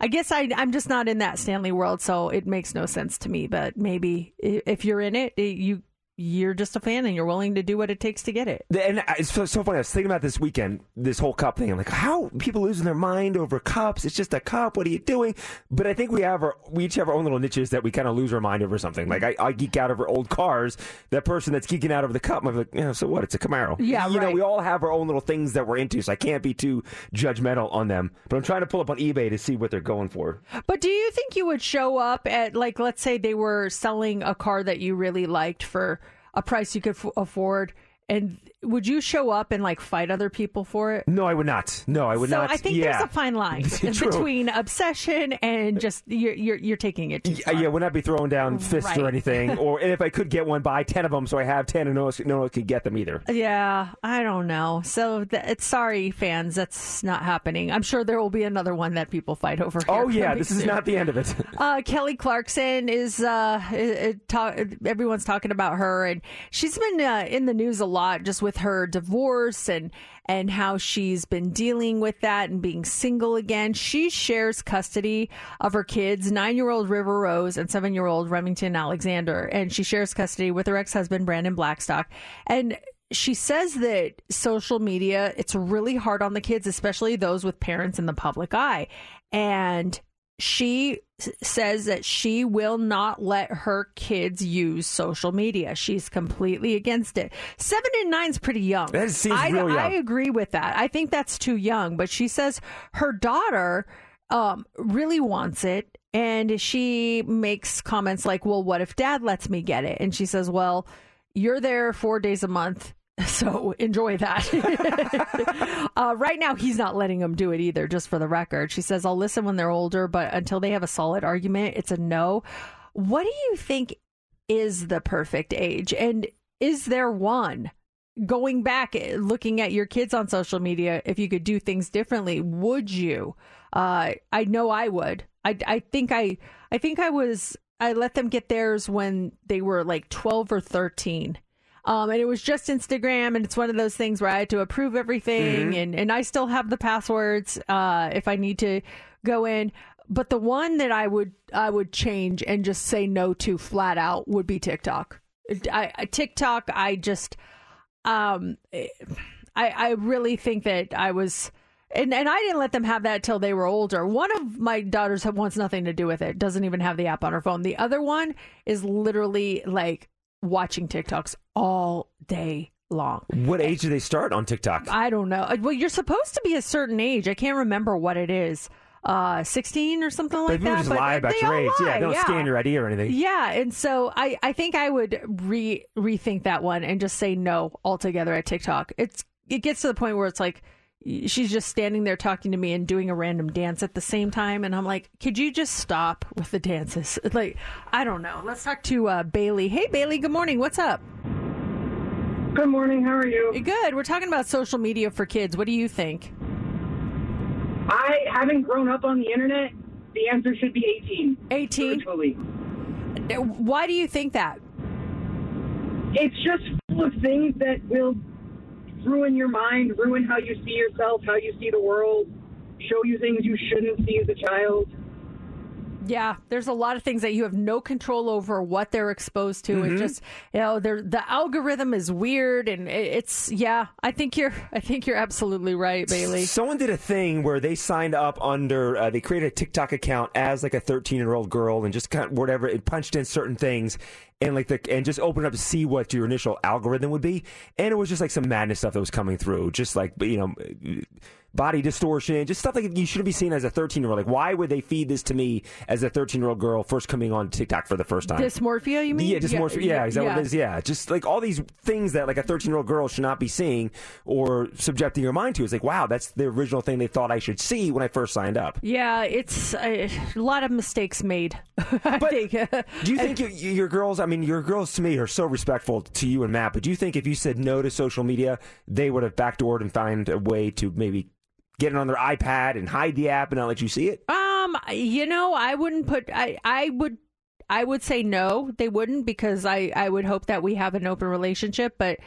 I guess I, I'm just not in that Stanley world, so it makes no sense to me. But maybe if you're in it- you you're just a fan and you're willing to do what it takes to get it. And it's so, so funny. I was thinking about this weekend, this whole cup thing. I'm like, how people losing their mind over cups? It's just a cup. What are you doing? But I think we have our, we each have our own little niches that we kind of lose our mind over something. Like I, I geek out over old cars. That person that's geeking out over the cup, I'm like, yeah, so what? It's a Camaro. Yeah, you know, we all have our own little things that we're into. So I can't be too judgmental on them. But I'm trying to pull up on eBay to see what they're going for. But do you think you would show up at like let's say they were selling a car that you really liked for a price you could f- afford and would you show up and like fight other people for it? No, I would not. No, I would not. so not. I think yeah. there's a fine line between obsession and just you're you're, you're taking it too Yeah, far. yeah, would not be throwing down fists or anything. Or and if I could get one, buy ten of them, so I have ten, and no one, no one could get them either. Yeah, I don't know. So th- it's sorry, fans. That's not happening. I'm sure there will be another one that people fight over. Oh yeah, this is not the end of it. Uh, Kelly Clarkson is uh, it, it ta- everyone's talking about her, and she's been uh, in the news a lot just with her divorce and and how she's been dealing with that and being single again. She shares custody of her kids, nine year old River Rose and seven year old Remington Alexander, and she shares custody with her ex husband Brandon Blackstock, and she says that social media it's really hard on the kids especially those with parents in the public eye. And she says that she will not let her kids use social media. She's completely against it. Seven and nine's pretty young. That seems I, real young. I agree with that. I think that's too young. But she says her daughter um, really wants it, and she makes comments like, "Well, what if Dad lets me get it?" And she says, "Well, you're there four days a month." So enjoy that. uh, right now, he's not letting them do it either, just for the record. She says, I'll listen when they're older, but until they have a solid argument, it's a no. What do you think is the perfect age? And is there one? Going back, eh, looking at your kids on social media, if you could do things differently, would you? Uh, I know I would. I, I think I, I think I was. I let them get theirs when they were like twelve or thirteen, um, and it was just Instagram, and it's one of those things where I had to approve everything, Mhm. and and I still have the passwords uh, if I need to go in. But the one that I would I would change and just say no to flat out would be TikTok. I, I- TikTok, I just um, I I really think that I was. And, and I didn't let them have that till they were older. One of my daughters wants nothing to do with it. Doesn't even have the app on her phone. The other one is literally like watching TikToks all day long. what age do they start on TikTok? I don't know. Well, you're supposed to be a certain age. I can't remember what it is. Uh, 16 or something like that. just but lie about they your age. Yeah, lie, they don't scan your ID or anything. Yeah, and so I, I think I would re rethink that one and just say no altogether at TikTok. It's it gets to the point where it's like she's just standing there talking to me and doing a random dance at the same time, and I'm like, could you just stop with the dances? Like, I don't know. Let's talk to uh, Bailey. Hey, Bailey. Good morning. What's up? Good morning. How are you? Good. We're talking about social media for kids. What do you think? I haven't grown up on the internet. The answer should be 18. 18? Truthfully. Why do you think that? It's just full of things that will ruin your mind, ruin how you see yourself, how you see the world, show you things you shouldn't see as a child. Yeah, there's a lot of things that you have no control over what they're exposed to. Mhm. It just, you know, they're, the algorithm is weird, and it's yeah. I think you're, I think you're absolutely right, Bailey. Someone did a thing where they signed up under, uh, they created a TikTok account as like a 13 year old girl and just kind of whatever, it punched in certain things and like the, and just opened up to see what your initial algorithm would be. And it was just like some madness stuff that was coming through, just like, you know, body distortion, just stuff like you shouldn't be seen as a 13 year old. Like, why would they feed this to me as a 13 year old girl first coming on TikTok for the first time? Dysmorphia, you mean? Yeah, dysmorphia. Yeah, is that what it is? Yeah, just like all these things that like a 13 year old girl should not be seeing or subjecting your mind to. It's like, wow, that's the original thing they thought I should see when I first signed up. Yeah, it's a, a lot of mistakes made. I think. Do you think you, you- your girls? I mean, your girls to me are so respectful to you and Matt. But do you think if you said no to social media, they would have backdoored and find a way to maybe get it on their iPad and hide the app and not let you see it? Um, you know, I wouldn't put. I I would. I would say no. They wouldn't because I I would hope that we have an open relationship. But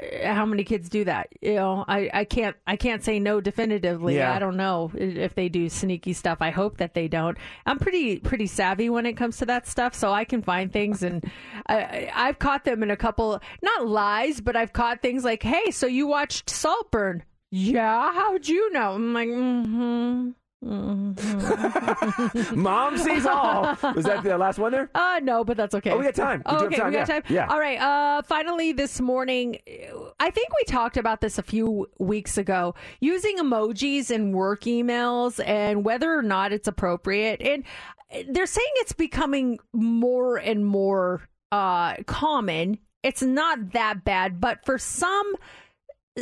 uh, how many kids do that? You know, I I can't I can't say no definitively. Yeah. I don't know if they do sneaky stuff. I hope that they don't. I'm pretty pretty savvy when it comes to that stuff, so I can find things and I, I- I've caught them in a couple not lies, but I've caught things like, "Hey, so you watched Saltburn?" Yeah, how'd you know? I'm like, mm-hmm. mm-hmm. Mom sees all. Was that the last one there? Uh, no, but that's okay. Oh, we got time. We Oh, okay, time, we got yeah. time. Yeah. All right. Uh, finally, this morning, I think we talked about this a few weeks ago. Using emojis in work emails and whether or not it's appropriate, and they're saying it's becoming more and more uh common. It's not that bad, but for some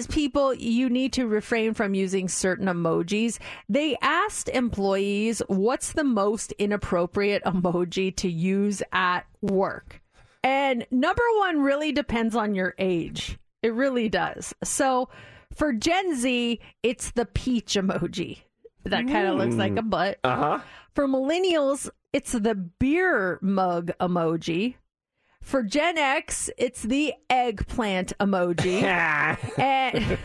people you need to refrain from using certain emojis. They asked employees what's the most inappropriate emoji to use at work. And number 1 really depends on your age. It really does. So for Gen Z, it's the peach emoji. That kind of looks like a butt. Uh huh. For millennials, it's the beer mug emoji. For Gen X, it's the eggplant emoji. and,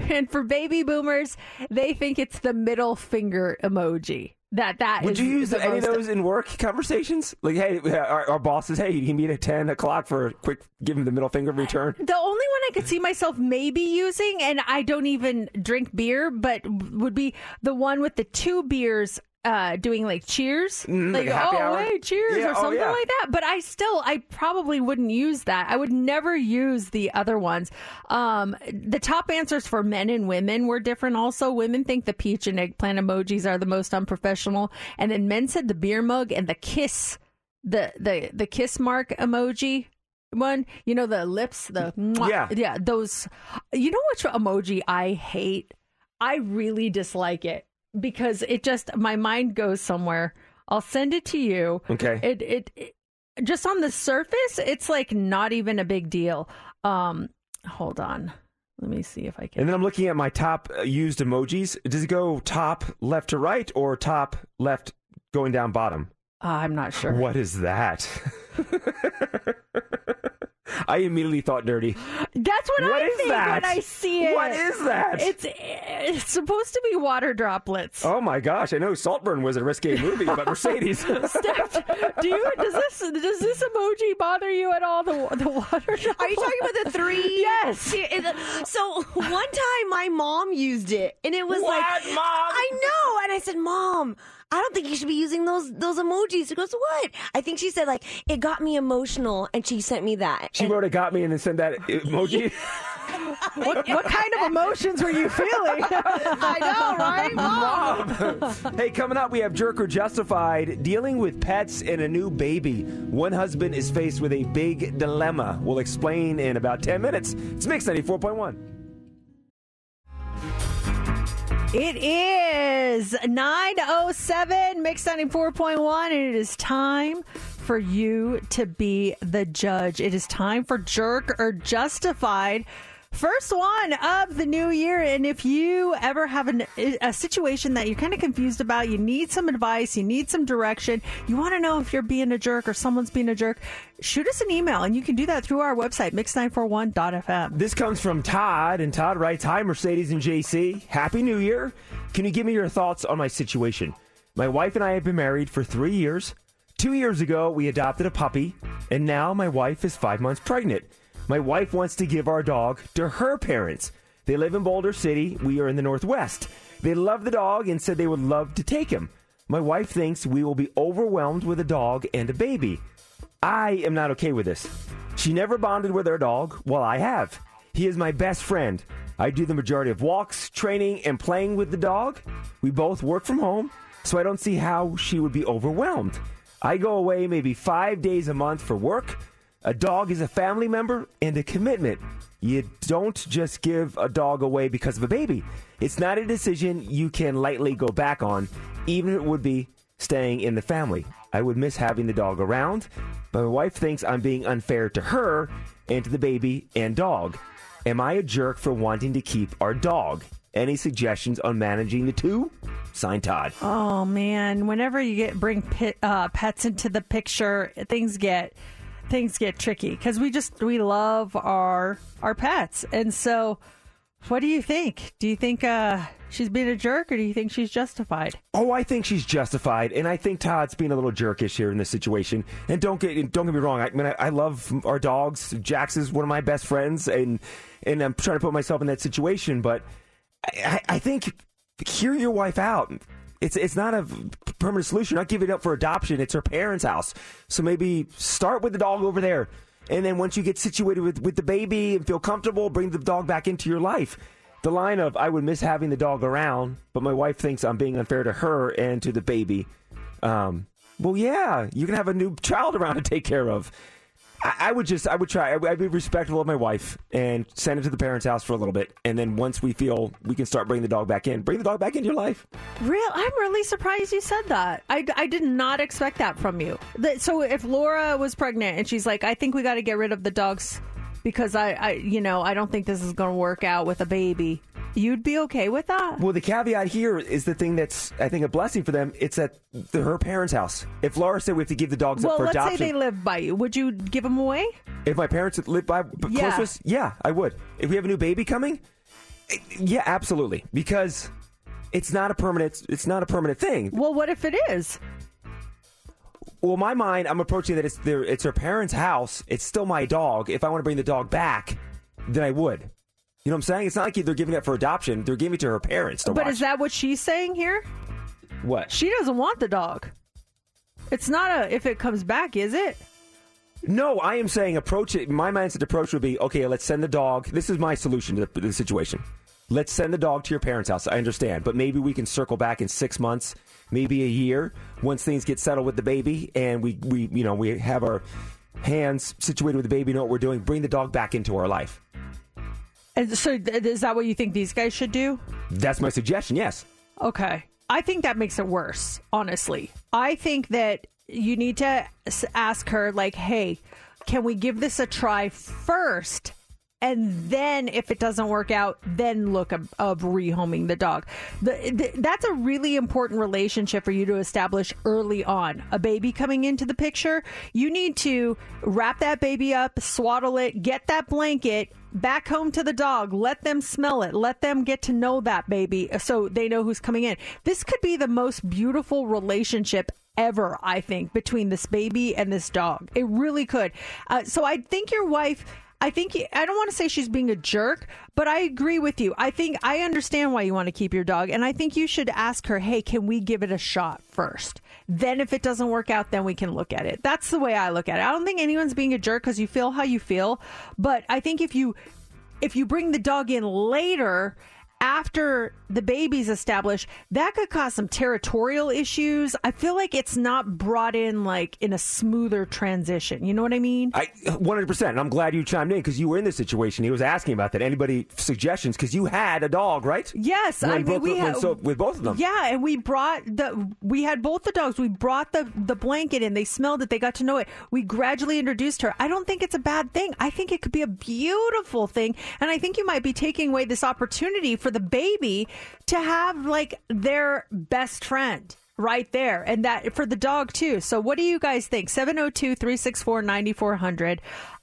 and for baby boomers, they think it's the middle finger emoji. That that Would you use any of those in work conversations? Like, hey, uh, our, our boss says, hey, you can meet at 10 o'clock for a quick, give him the middle finger return. The only one I could see myself maybe using, and I don't even drink beer, but would be the one with the two beers uh, doing like cheers. Mm, like happy oh, hour? hey, cheers, Yeah, or oh, something yeah. like that. But I still, I probably wouldn't use that. I would never use the other ones. Um, the top answers for men and women were different also. Women think the peach and eggplant emojis are the most unprofessional. And then men said the beer mug and the kiss, the, the, the kiss mark emoji one, you know, the lips, the Yeah. yeah, those. You know which emoji I hate? I really dislike it because it just my mind goes somewhere. I'll send it to you. Okay. It it, it just on the surface, it's like not even a big deal. Um, hold on. Let me see if I can. And then I'm looking at my top uh, used emojis. Does it go top left to right or top left going down bottom? Uh, I'm not sure. What is that? I immediately thought dirty. That's what, What I is think that? when I see it. What is that? It's it's supposed to be water droplets. Oh my gosh! I know Saltburn was a risque movie, but Mercedes. Steph, do you does this does this emoji bother you at all? The the water. Are you talking about the three? Yes. So one time my mom used it, and it was What, like, Mom? I know, and I said, Mom. I don't think you should be using those those emojis. She goes, What? I think she said like it got me emotional, and she sent me that. She wrote it, got me, and then sent that emoji. what, what kind of emotions were you feeling? I know, right, Mom? hey, coming up, we have Jerk or Justified dealing with pets and a new baby. One husband is faced with a big dilemma. We'll explain in about 10 minutes. It's Mix 94.1. It is 907 Mix 94.1 and it is time for you to be the judge. It is time for Jerk or Justified. First one of the new year. And if you ever have an, a situation that you're kind of confused about, you need some advice, you need some direction, you want to know if you're being a jerk or someone's being a jerk, shoot us an email. And you can do that through our website, mix941.fm. This comes from Todd, and Todd writes Hi, Mercedes and JC. Happy New Year. Can you give me your thoughts on my situation? My wife and I have been married for three years. Two years ago, we adopted a puppy, and now my wife is five months pregnant. My wife wants to give our dog to her parents. They live in Boulder City. We are in the Northwest. They love the dog and said they would love to take him. My wife thinks we will be overwhelmed with a dog and a baby. I am not okay with this. She never bonded with our dog, while I have. He is my best friend. I do the majority of walks, training, and playing with the dog. We both work from home, so I don't see how she would be overwhelmed. I go away maybe five days a month for work. A dog is a family member and a commitment. You don't just give a dog away because of a baby. It's not a decision you can lightly go back on, even if it would be staying in the family. I would miss having the dog around, but my wife thinks I'm being unfair to her and to the baby and dog. Am I a jerk for wanting to keep our dog? Any suggestions on managing the two? Signed Todd. Oh man, whenever you get bring pet, uh, pets into the picture, things get things get tricky because we just we love our our pets, and so what do you think? Do you think uh, she's being a jerk, or do you think she's justified? Oh, I think she's justified, and I think Todd's being a little jerkish here in this situation. And don't get don't get me wrong. I mean, I, I love our dogs. Jax is one of my best friends, and and I'm trying to put myself in that situation. But I, I think hear your wife out. It's it's not a permanent solution. Not giving it up for adoption. It's her parents' house. So maybe start with the dog over there, and then once you get situated with with the baby and feel comfortable, bring the dog back into your life. The line of "I would miss having the dog around," but my wife thinks I'm being unfair to her and to the baby. Um, well, yeah, you can have a new child around to take care of. I, I would just, I would try, I would- I'd be respectful of my wife and send it to the parents' house for a little bit, and then once we feel we can start bringing the dog back in, bring the dog back into your life. Real, I'm really surprised you said that. I, I did not expect that from you. So if Laura was pregnant and she's like, I think we got to get rid of the dogs because I, I, you know, I don't think this is going to work out with a baby. You'd be okay with that? Well, the caveat here is the thing that's, I think, a blessing for them. It's at the, her parents' house. If Laura said we have to give the dogs well, up for let's adoption, say they live by you. Would you give them away? if my parents live by Yeah. close to us, yeah, I would. If we have a new baby coming, eh, yeah, absolutely, because it's not a permanent. It's not a permanent thing. Well, what if it is? Well, my mind, I'm approaching that it's their, it's her parents' house. It's still my dog. If I want to bring the dog back, then I would. You know what I'm saying? It's not like they're giving it for adoption. They're giving it to her parents to But watch. is that what she's saying here? what? She doesn't want the dog. It's not a if it comes back, is it? No, I am saying approach it. My mindset approach would be okay. Let's send the dog. This is my solution to the, to the situation. Let's send the dog to your parents' house. I understand, but maybe we can circle back in six months, maybe a year, once things get settled with the baby, and we we you know we have our hands situated with the baby, know what we're doing. Bring the dog back into our life. And so th- is that what you think these guys should do? That's my suggestion. Yes. Okay. I think that makes it worse, honestly. I think that you need to ask her, like, hey, can we give this a try first? And then, if it doesn't work out, then look of, of rehoming the dog. The, the, that's a really important relationship for you to establish early on. A baby coming into the picture, you need to wrap that baby up, swaddle it, get that blanket, back home to the dog. Let them smell it. Let them get to know that baby so they know who's coming in. This could be the most beautiful relationship ever, I think, between this baby and this dog. It really could. Uh, so I think your wife. I think I don't want to say she's being a jerk, but I agree with you. I think I understand why you want to keep your dog, and I think you should ask her, "Hey, can we give it a shot first? Then, if it doesn't work out, then we can look at it." That's the way I look at it. I don't think anyone's being a jerk because you feel how you feel, but I think if you if you bring the dog in later after the baby's established, that could cause some territorial issues. I feel like it's not brought in like in a smoother transition. You know what I mean? I 100%. And I'm glad you chimed in because you were in this situation. He was asking about that. Anybody suggestions? Because you had a dog, right? Yes, When I mean both- we had so with both of them. Yeah, and we brought the we had both the dogs. We brought the the blanket in. They smelled it. They got to know it. We gradually introduced her. I don't think it's a bad thing. I think it could be a beautiful thing, and I think you might be taking away this opportunity for the baby to have like their best friend right there and that for the dog too so what do you guys think 702-364-9400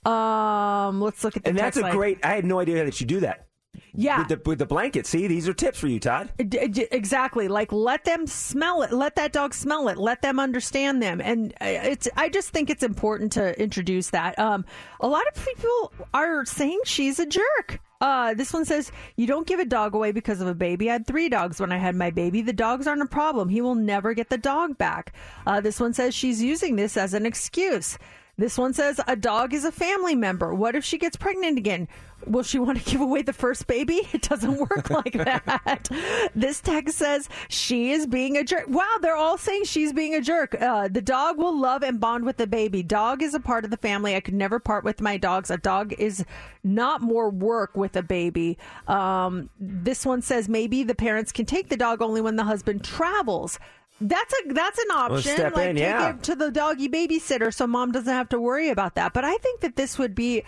um let's look at the And that's a line. great. I had no idea that you do that. Yeah. with the, with the blanket. See, these are tips for you, Todd. Exactly. Like let them smell it. Let that dog smell it. Let them understand them. And uh, it's. I just think it's important to introduce that. Um, a lot of people are saying she's a jerk. Uh, this one says you don't give a dog away because of a baby. I had three dogs when I had my baby. The dogs aren't a problem. He will never get the dog back. Uh, this one says she's using this as an excuse. This one says a dog is a family member. What if she gets pregnant again? Will she want to give away the first baby? It doesn't work like that. This text says she is being a jerk. Wow, they're all saying she's being a jerk. Uh, the dog will love and bond with the baby. Dog is a part of the family. I could never part with my dogs. A dog is not more work with a baby. Um, this one says maybe the parents can take the dog only when the husband travels. That's a that's an option. step like in, take yeah. it to the doggy babysitter so mom doesn't have to worry about that. But I think that this would be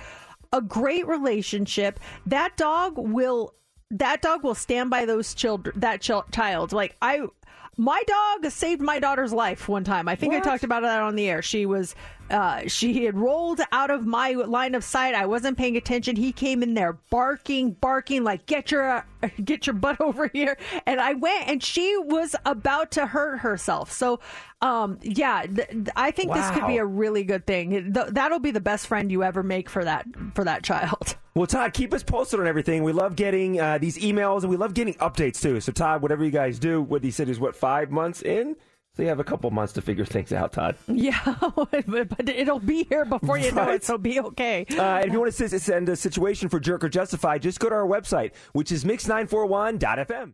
a great relationship. That dog will that dog will stand by those children that chil- child. Like I my dog saved my daughter's life one time. I think I talked about that on the air. She was uh, she had rolled out of my line of sight. I wasn't paying attention. He came in there barking, barking like get your get your butt over here. And I went and she was about to hurt herself. So um yeah, th- th- I think this could be a really good thing. Th- that'll be the best friend you ever make for that for that child. Well, Todd, keep us posted on everything. We love getting uh, these emails and we love getting updates too. So, Todd, whatever you guys do, what he said is what five months in. So you have a couple months to figure things out, Todd. Yeah, but but it'll be here before you know it. So be okay. Uh, if you want to send a situation for Jerk or Justify, just go to our website, which is mix941.fm.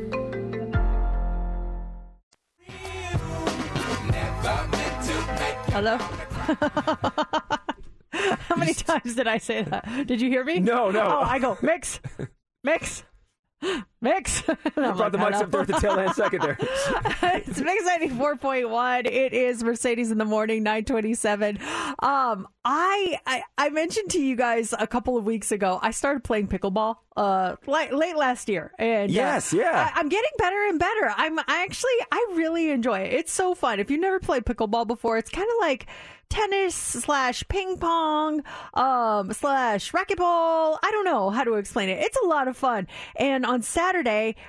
Hello. How many times did I say that? Did you hear me? No, no. Oh, I go mix, mix, mix. You brought the mics up there at the tail end second there. it's Mix ninety four point one. It is Mercedes in the morning, nine twenty seven. Um, I, I I mentioned to you guys a couple of weeks ago. I started playing pickleball. Uh, late, late last year, and uh, Yes, yeah. I, I'm getting better and better. I'm I actually I really enjoy it. It's so fun. If you've never played pickleball before, it's kind of like tennis slash ping pong um slash racquetball i don't know how to explain it it's a lot of fun and on saturday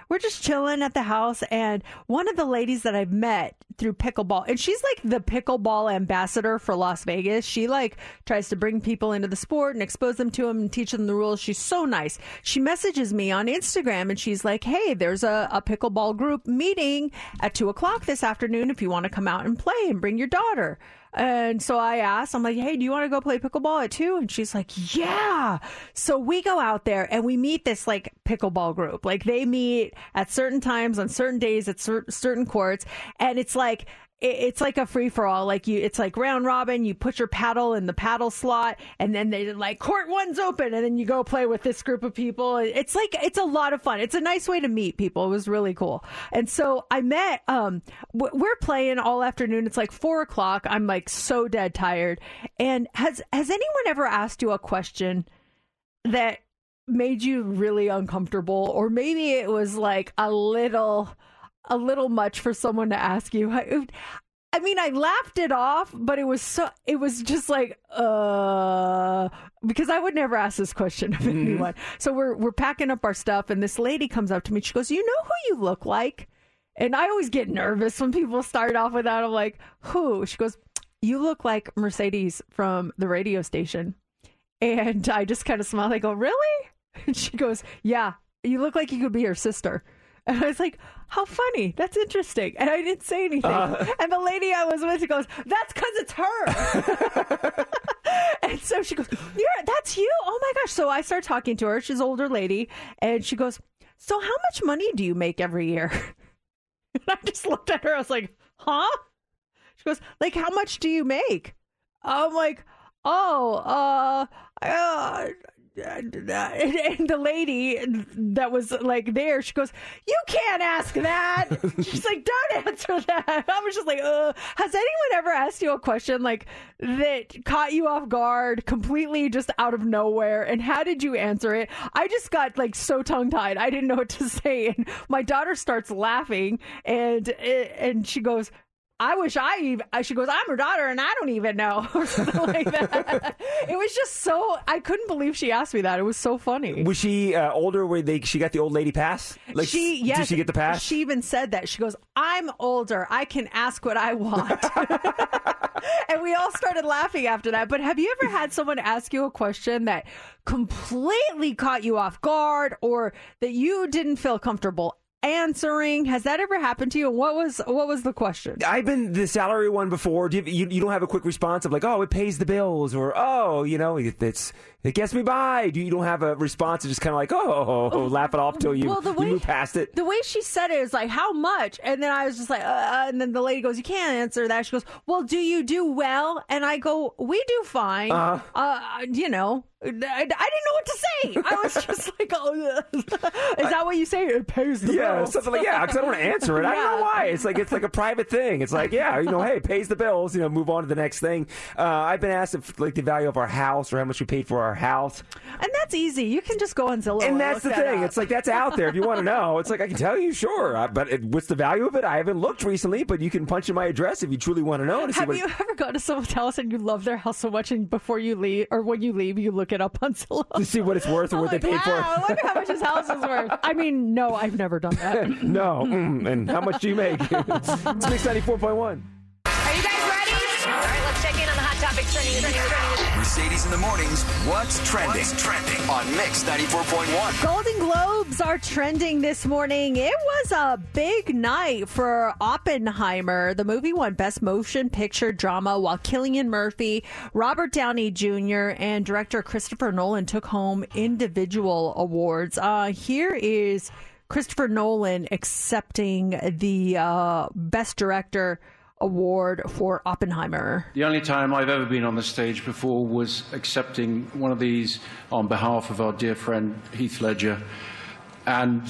we're just chilling at the house and one of the ladies that i've met through pickleball and she's like the pickleball ambassador for las vegas. She like tries to bring people into the sport and expose them to them and teach them the rules. She's so nice. She messages me on instagram and she's like hey there's a, a pickleball group meeting at two o'clock this afternoon if you want to come out and play and bring your daughter and so I asked, I'm like, hey, do you want to go play pickleball at two? And she's like, yeah. So we go out there and we meet this like pickleball group. Like they meet at certain times on certain days at cer- certain courts. And it's like, it's like a free for all. Like you, it's like round robin. You put your paddle in the paddle slot, and then they like court one's open, and then you go play with this group of people. It's like it's a lot of fun. It's a nice way to meet people. It was really cool. And so I met. Um, we're playing all afternoon. It's like four o'clock. I'm like so dead tired. And has has anyone ever asked you a question that made you really uncomfortable, or maybe it was like a little a little much for someone to ask you. I, I mean, I laughed it off, but it was so it was just like uh because I would never ask this question of anyone. So we're we're packing up our stuff and this lady comes up to me. She goes, "You know who you look like?" And I always get nervous when people start off with that. I'm like, "Who?" She goes, "You look like Mercedes from the radio station." And I just kind of smile. I go, "Really?" And she goes, "Yeah, you look like you could be her sister." And I was like, "How funny! That's interesting." And I didn't say anything. Uh. And the lady I was with goes, "That's because it's her." and so she goes, "You're that's you? Oh my gosh!" So I start talking to her. She's an older lady, and she goes, "So how much money do you make every year?" and I just looked at her. I was like, "Huh?" She goes, "Like how much do you make?" I'm like, "Oh, uh, uh and, and the lady that was like there, she goes, "You can't ask that." She's like, "Don't answer that." I was just like, Ugh. "Has anyone ever asked you a question like that caught you off guard, completely just out of nowhere? And how did you answer it?" I just got like so tongue tied, I didn't know what to say, and my daughter starts laughing, and eh, and she goes. I wish I even. She goes, I'm her daughter, and I don't even know, or something like that. it was just so. I couldn't believe she asked me that. It was so funny. Was she uh, older? Where they she got the old lady pass? Like, she yes, did she get the pass? She even said that. She goes, "I'm older. I can ask what I want." and we all started laughing after that. But have you ever had someone ask you a question that completely caught you off guard, or that you didn't feel comfortable answering? Has that ever happened to you? What was what was the question? I've been the salary one before. Do you, you, you don't have a quick response of like, oh, it pays the bills, or oh, you know, it's it gets me by. Do you don't have a response? It's just kind of like, oh, oh, laugh it off till you, Well, the you way- move past it. The way she said it is like, how much? And then I was just like, uh, and then the lady goes, you can't answer that. She goes, well, do you do well? And I go, we do fine. Uh-huh. Uh, you know, I, I didn't know what to say. I was just like, oh, is that what you say? It pays the Yeah, bills. something like yeah, because I don't want to answer it. I don't know why. It's like it's like a private thing. It's like yeah, you know, hey, pays the bills. You know, move on to the next thing. Uh, I've been asked if like the value of our house or how much we paid for our house, And that's easy. You can just go on Zillow. and that's the that thing. up. It's like that's out there if you want to know. It's like I can tell you, sure, uh, but it, what's the value of it? I haven't looked recently, but you can punch in my address if you truly want to know. To Have what, you ever gone to someone's house and you love their house so much, and before you leave, or when you leave, you look it up on Zillow? to see what it's worth or what they paid Wow, for. look at how much his house is worth. I mean, no, I've never done that. no, mm, and how much do you make? it's Mix ninety four point one. Are you guys ready? All right, let's check in on the hot topic trending. trending, trending. Mercedes in the mornings. What's trending? trending on Mix 94.1. Golden Globes are trending this morning. It was a big night for Oppenheimer. The movie won Best Motion Picture Drama, while Cillian Murphy, Robert Downey Jr., and director Christopher Nolan took home individual awards. Uh, here is Christopher Nolan accepting the uh, Best Director award for Oppenheimer. The only time I've ever been on the stage before was accepting one of these on behalf of our dear friend Heath Ledger. And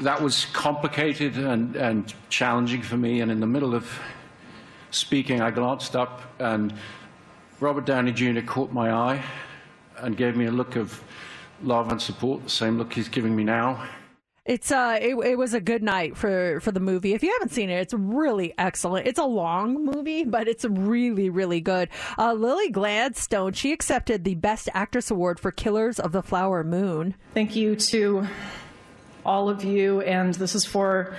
that was complicated and, and challenging for me. And in the middle of speaking, I glanced up and Robert Downey Jr. caught my eye and gave me a look of love and support, the same look he's giving me now. It's uh, it, it was a good night for for the movie. If you haven't seen it, it's really excellent. It's a long movie, but it's really really good. Uh, Lily Gladstone she accepted the Best Actress award for Killers of the Flower Moon. Thank you to all of you, and this is for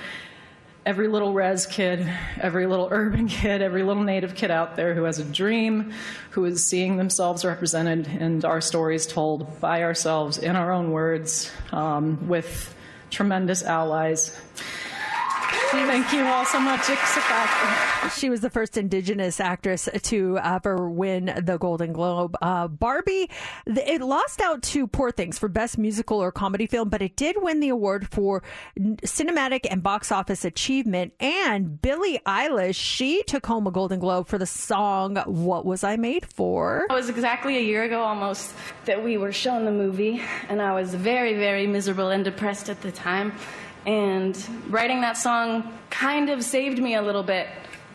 every little res kid, every little urban kid, every little native kid out there who has a dream, who is seeing themselves represented and our stories told by ourselves in our own words um, with tremendous allies. Thank you all so much. Ixapac. She was the first Indigenous actress to ever win the Golden Globe. Uh, Barbie, it lost out to Poor Things for Best Musical or Comedy Film, but it did win the award for Cinematic and Box Office Achievement. And Billie Eilish, she took home a Golden Globe for the song "What Was I Made For." It was exactly a year ago almost that we were shown the movie, and I was very, very miserable and depressed at the time. And writing that song kind of saved me a little bit.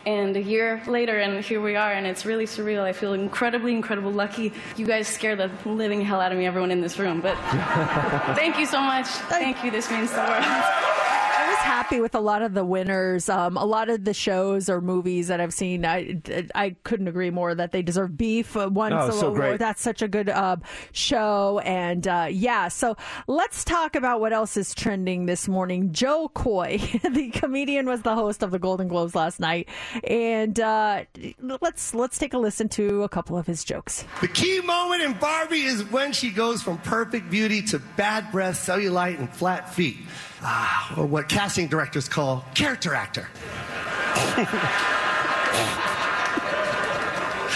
And a year later, and here we are, and it's really surreal. I feel incredibly, incredibly lucky. You guys scare the living hell out of me, everyone in this room. But thank you so much. Thank you. This means the world. I was happy with a lot of the winners. Um, a lot of the shows or movies that I've seen, I, I couldn't agree more that they deserve beef. Uh, One Oh, so great. that's such a good uh, show, and uh, yeah. So let's talk about what else is trending this morning. Jo Koy, the comedian, was the host of the Golden Globes last night, and uh, let's let's take a listen to a couple of his jokes. The key moment in Barbie is when she goes from perfect beauty to bad breath, cellulite, and flat feet. Ah, or what casting directors call character actor.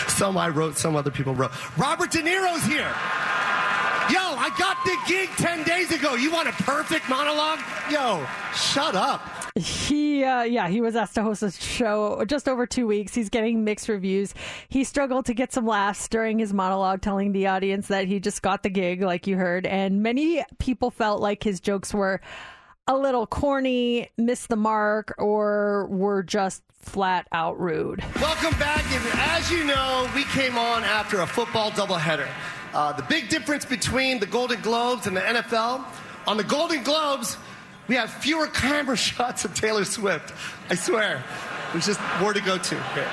some I wrote, some other people wrote. Robert De Niro's here. Yo, I got the gig 10 days ago. You want a perfect monologue? Yo, shut up. He, uh, yeah, he was asked to host a show just over two weeks. He's getting mixed reviews. He struggled to get some laughs during his monologue, telling the audience that he just got the gig, like you heard. And many people felt like his jokes were a little corny, missed the mark, or were just flat out rude. Welcome back. As you know, we came on after a football doubleheader. Uh, the big difference between the Golden Globes and the NFL on the Golden Globes, we have fewer camera shots of Taylor Swift. I swear. There's just more to go to. Here.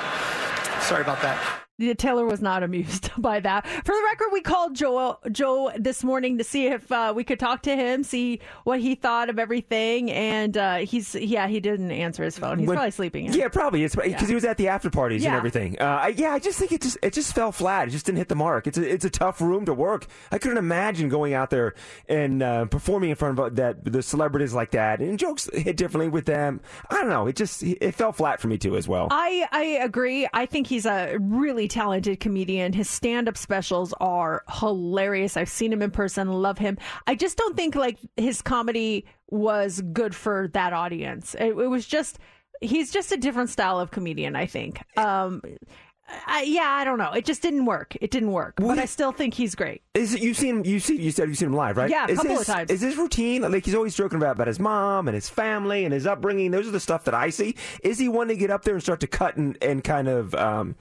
Sorry about that. Yeah, Taylor was not amused by that. For the record, we called Joe Joe this morning to see if uh, we could talk to him, see what he thought of everything, and uh, he's yeah, he didn't answer his phone. He's When- probably sleeping. In. Yeah, probably. It's because Yeah. he was at the after parties and everything. Uh, I- yeah, I just think it just it just fell flat. It just didn't hit the mark. It's a it's a tough room to work. I couldn't imagine going out there and uh, performing in front of uh, that the celebrities like that and jokes hit differently with them. I don't know. It just it fell flat for me too as well. I, I agree. I think he's a really talented comedian. His stand up specials are hilarious. I've seen him in person, love him. I just don't think like his comedy was good for that audience. It, it was just, he's just a different style of comedian, I think. Um, I, yeah, I don't know. It just didn't work. It didn't work. But I still think he's great. Is it, you've seen you see you said you've seen him live, right? Yeah, a is couple of his, times. Is his routine like he's always joking about about his mom and his family and his upbringing? Those are the stuff that I see. Is he one to get up there and start to cut and, and kind of um,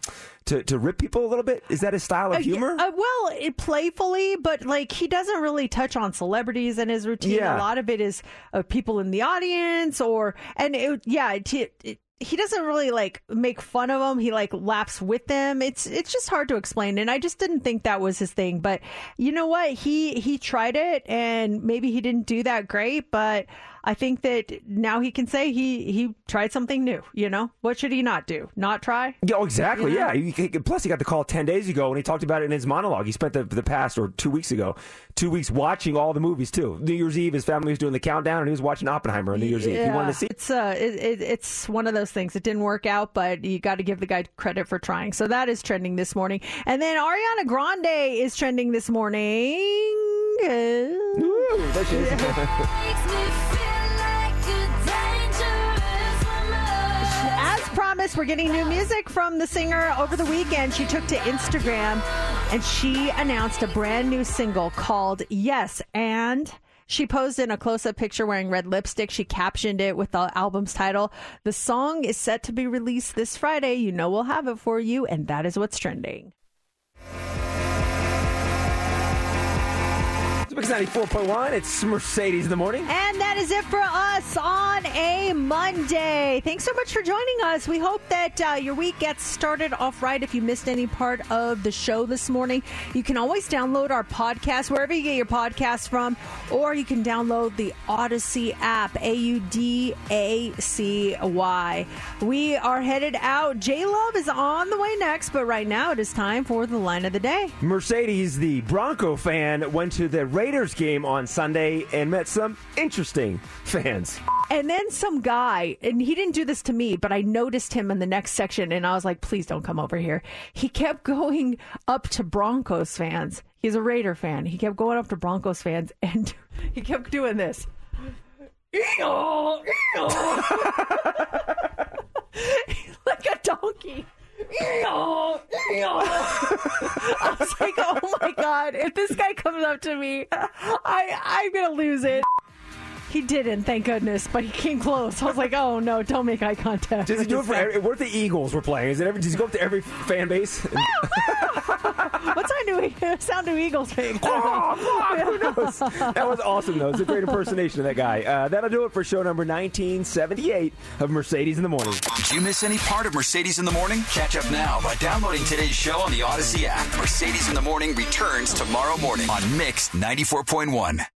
to to rip people a little bit? Is that his style of Uh, humor? Uh, well, it, playfully, but like he doesn't really touch on celebrities in his routine. Yeah. A lot of it is uh, people in the audience, or and it, yeah, it, it, he doesn't really like make fun of them. He like laughs with them. It's it's just hard to explain, and I just didn't think that was his thing. But you know what? He he tried it, and maybe he didn't do that great, but. I think that now he can say he he tried something new. You know what should he not do? Not try? Yeah, oh, exactly. You know? Yeah. He- he- plus, he got the call ten days ago, and he talked about it in his monologue. He spent the, the past or two weeks ago, two weeks watching all the movies too. New Year's Eve, his family was doing the countdown, and he was watching Oppenheimer on New Year's Eve. He wanted to see. It's uh, it, it, it's one of those things. It didn't work out, but you got to give the guy credit for trying. So that is trending this morning, and then Ariana Grande is trending this morning. Ooh, promised, we're getting new music from the singer over the weekend. She took to Instagram and she announced a brand new single called Yes and she posed in a close up picture wearing red lipstick. She captioned it with the album's title. The song is set to be released this Friday. You know we'll have it for you, and that is what's trending. Mix 94.1. It's Mercedes in the morning. And that is it for us on a Monday. Thanks so much for joining us. We hope that uh, your week gets started off right. If you missed any part of the show this morning, you can always download our podcast wherever you get your podcast from, or you can download the Audacy app, A U D A C Y. We are headed out. J Love is on the way next, but right now it is time for the line of the day. Mercedes, the Bronco fan, went to the Raiders game on Sunday and met some interesting fans. And then some guy, and he didn't do this to me, but I noticed him in the next section, and I was like, please don't come over here. He kept going up to Broncos fans. He's a Raider fan. He kept going up to Broncos fans, and he kept doing this. Eeyore, eeyore. like a donkey. I was like, oh my god! If this guy comes up to me, I I'm gonna lose it. He didn't, thank goodness, but he came close. I was like, oh no, don't make eye contact. Does he do it for every, what if the Eagles were playing? Is it every, does he go up to every fan base? What's our new sound new Eagles thing? Who knows? That was awesome, though. It's a great impersonation of that guy. Uh, that'll do it for show number 1978 of Mercedes in the Morning. Did you miss any part of Mercedes in the Morning? Catch up now by downloading today's show on the Audacy app. Mercedes in the Morning returns tomorrow morning on Mix 94.1.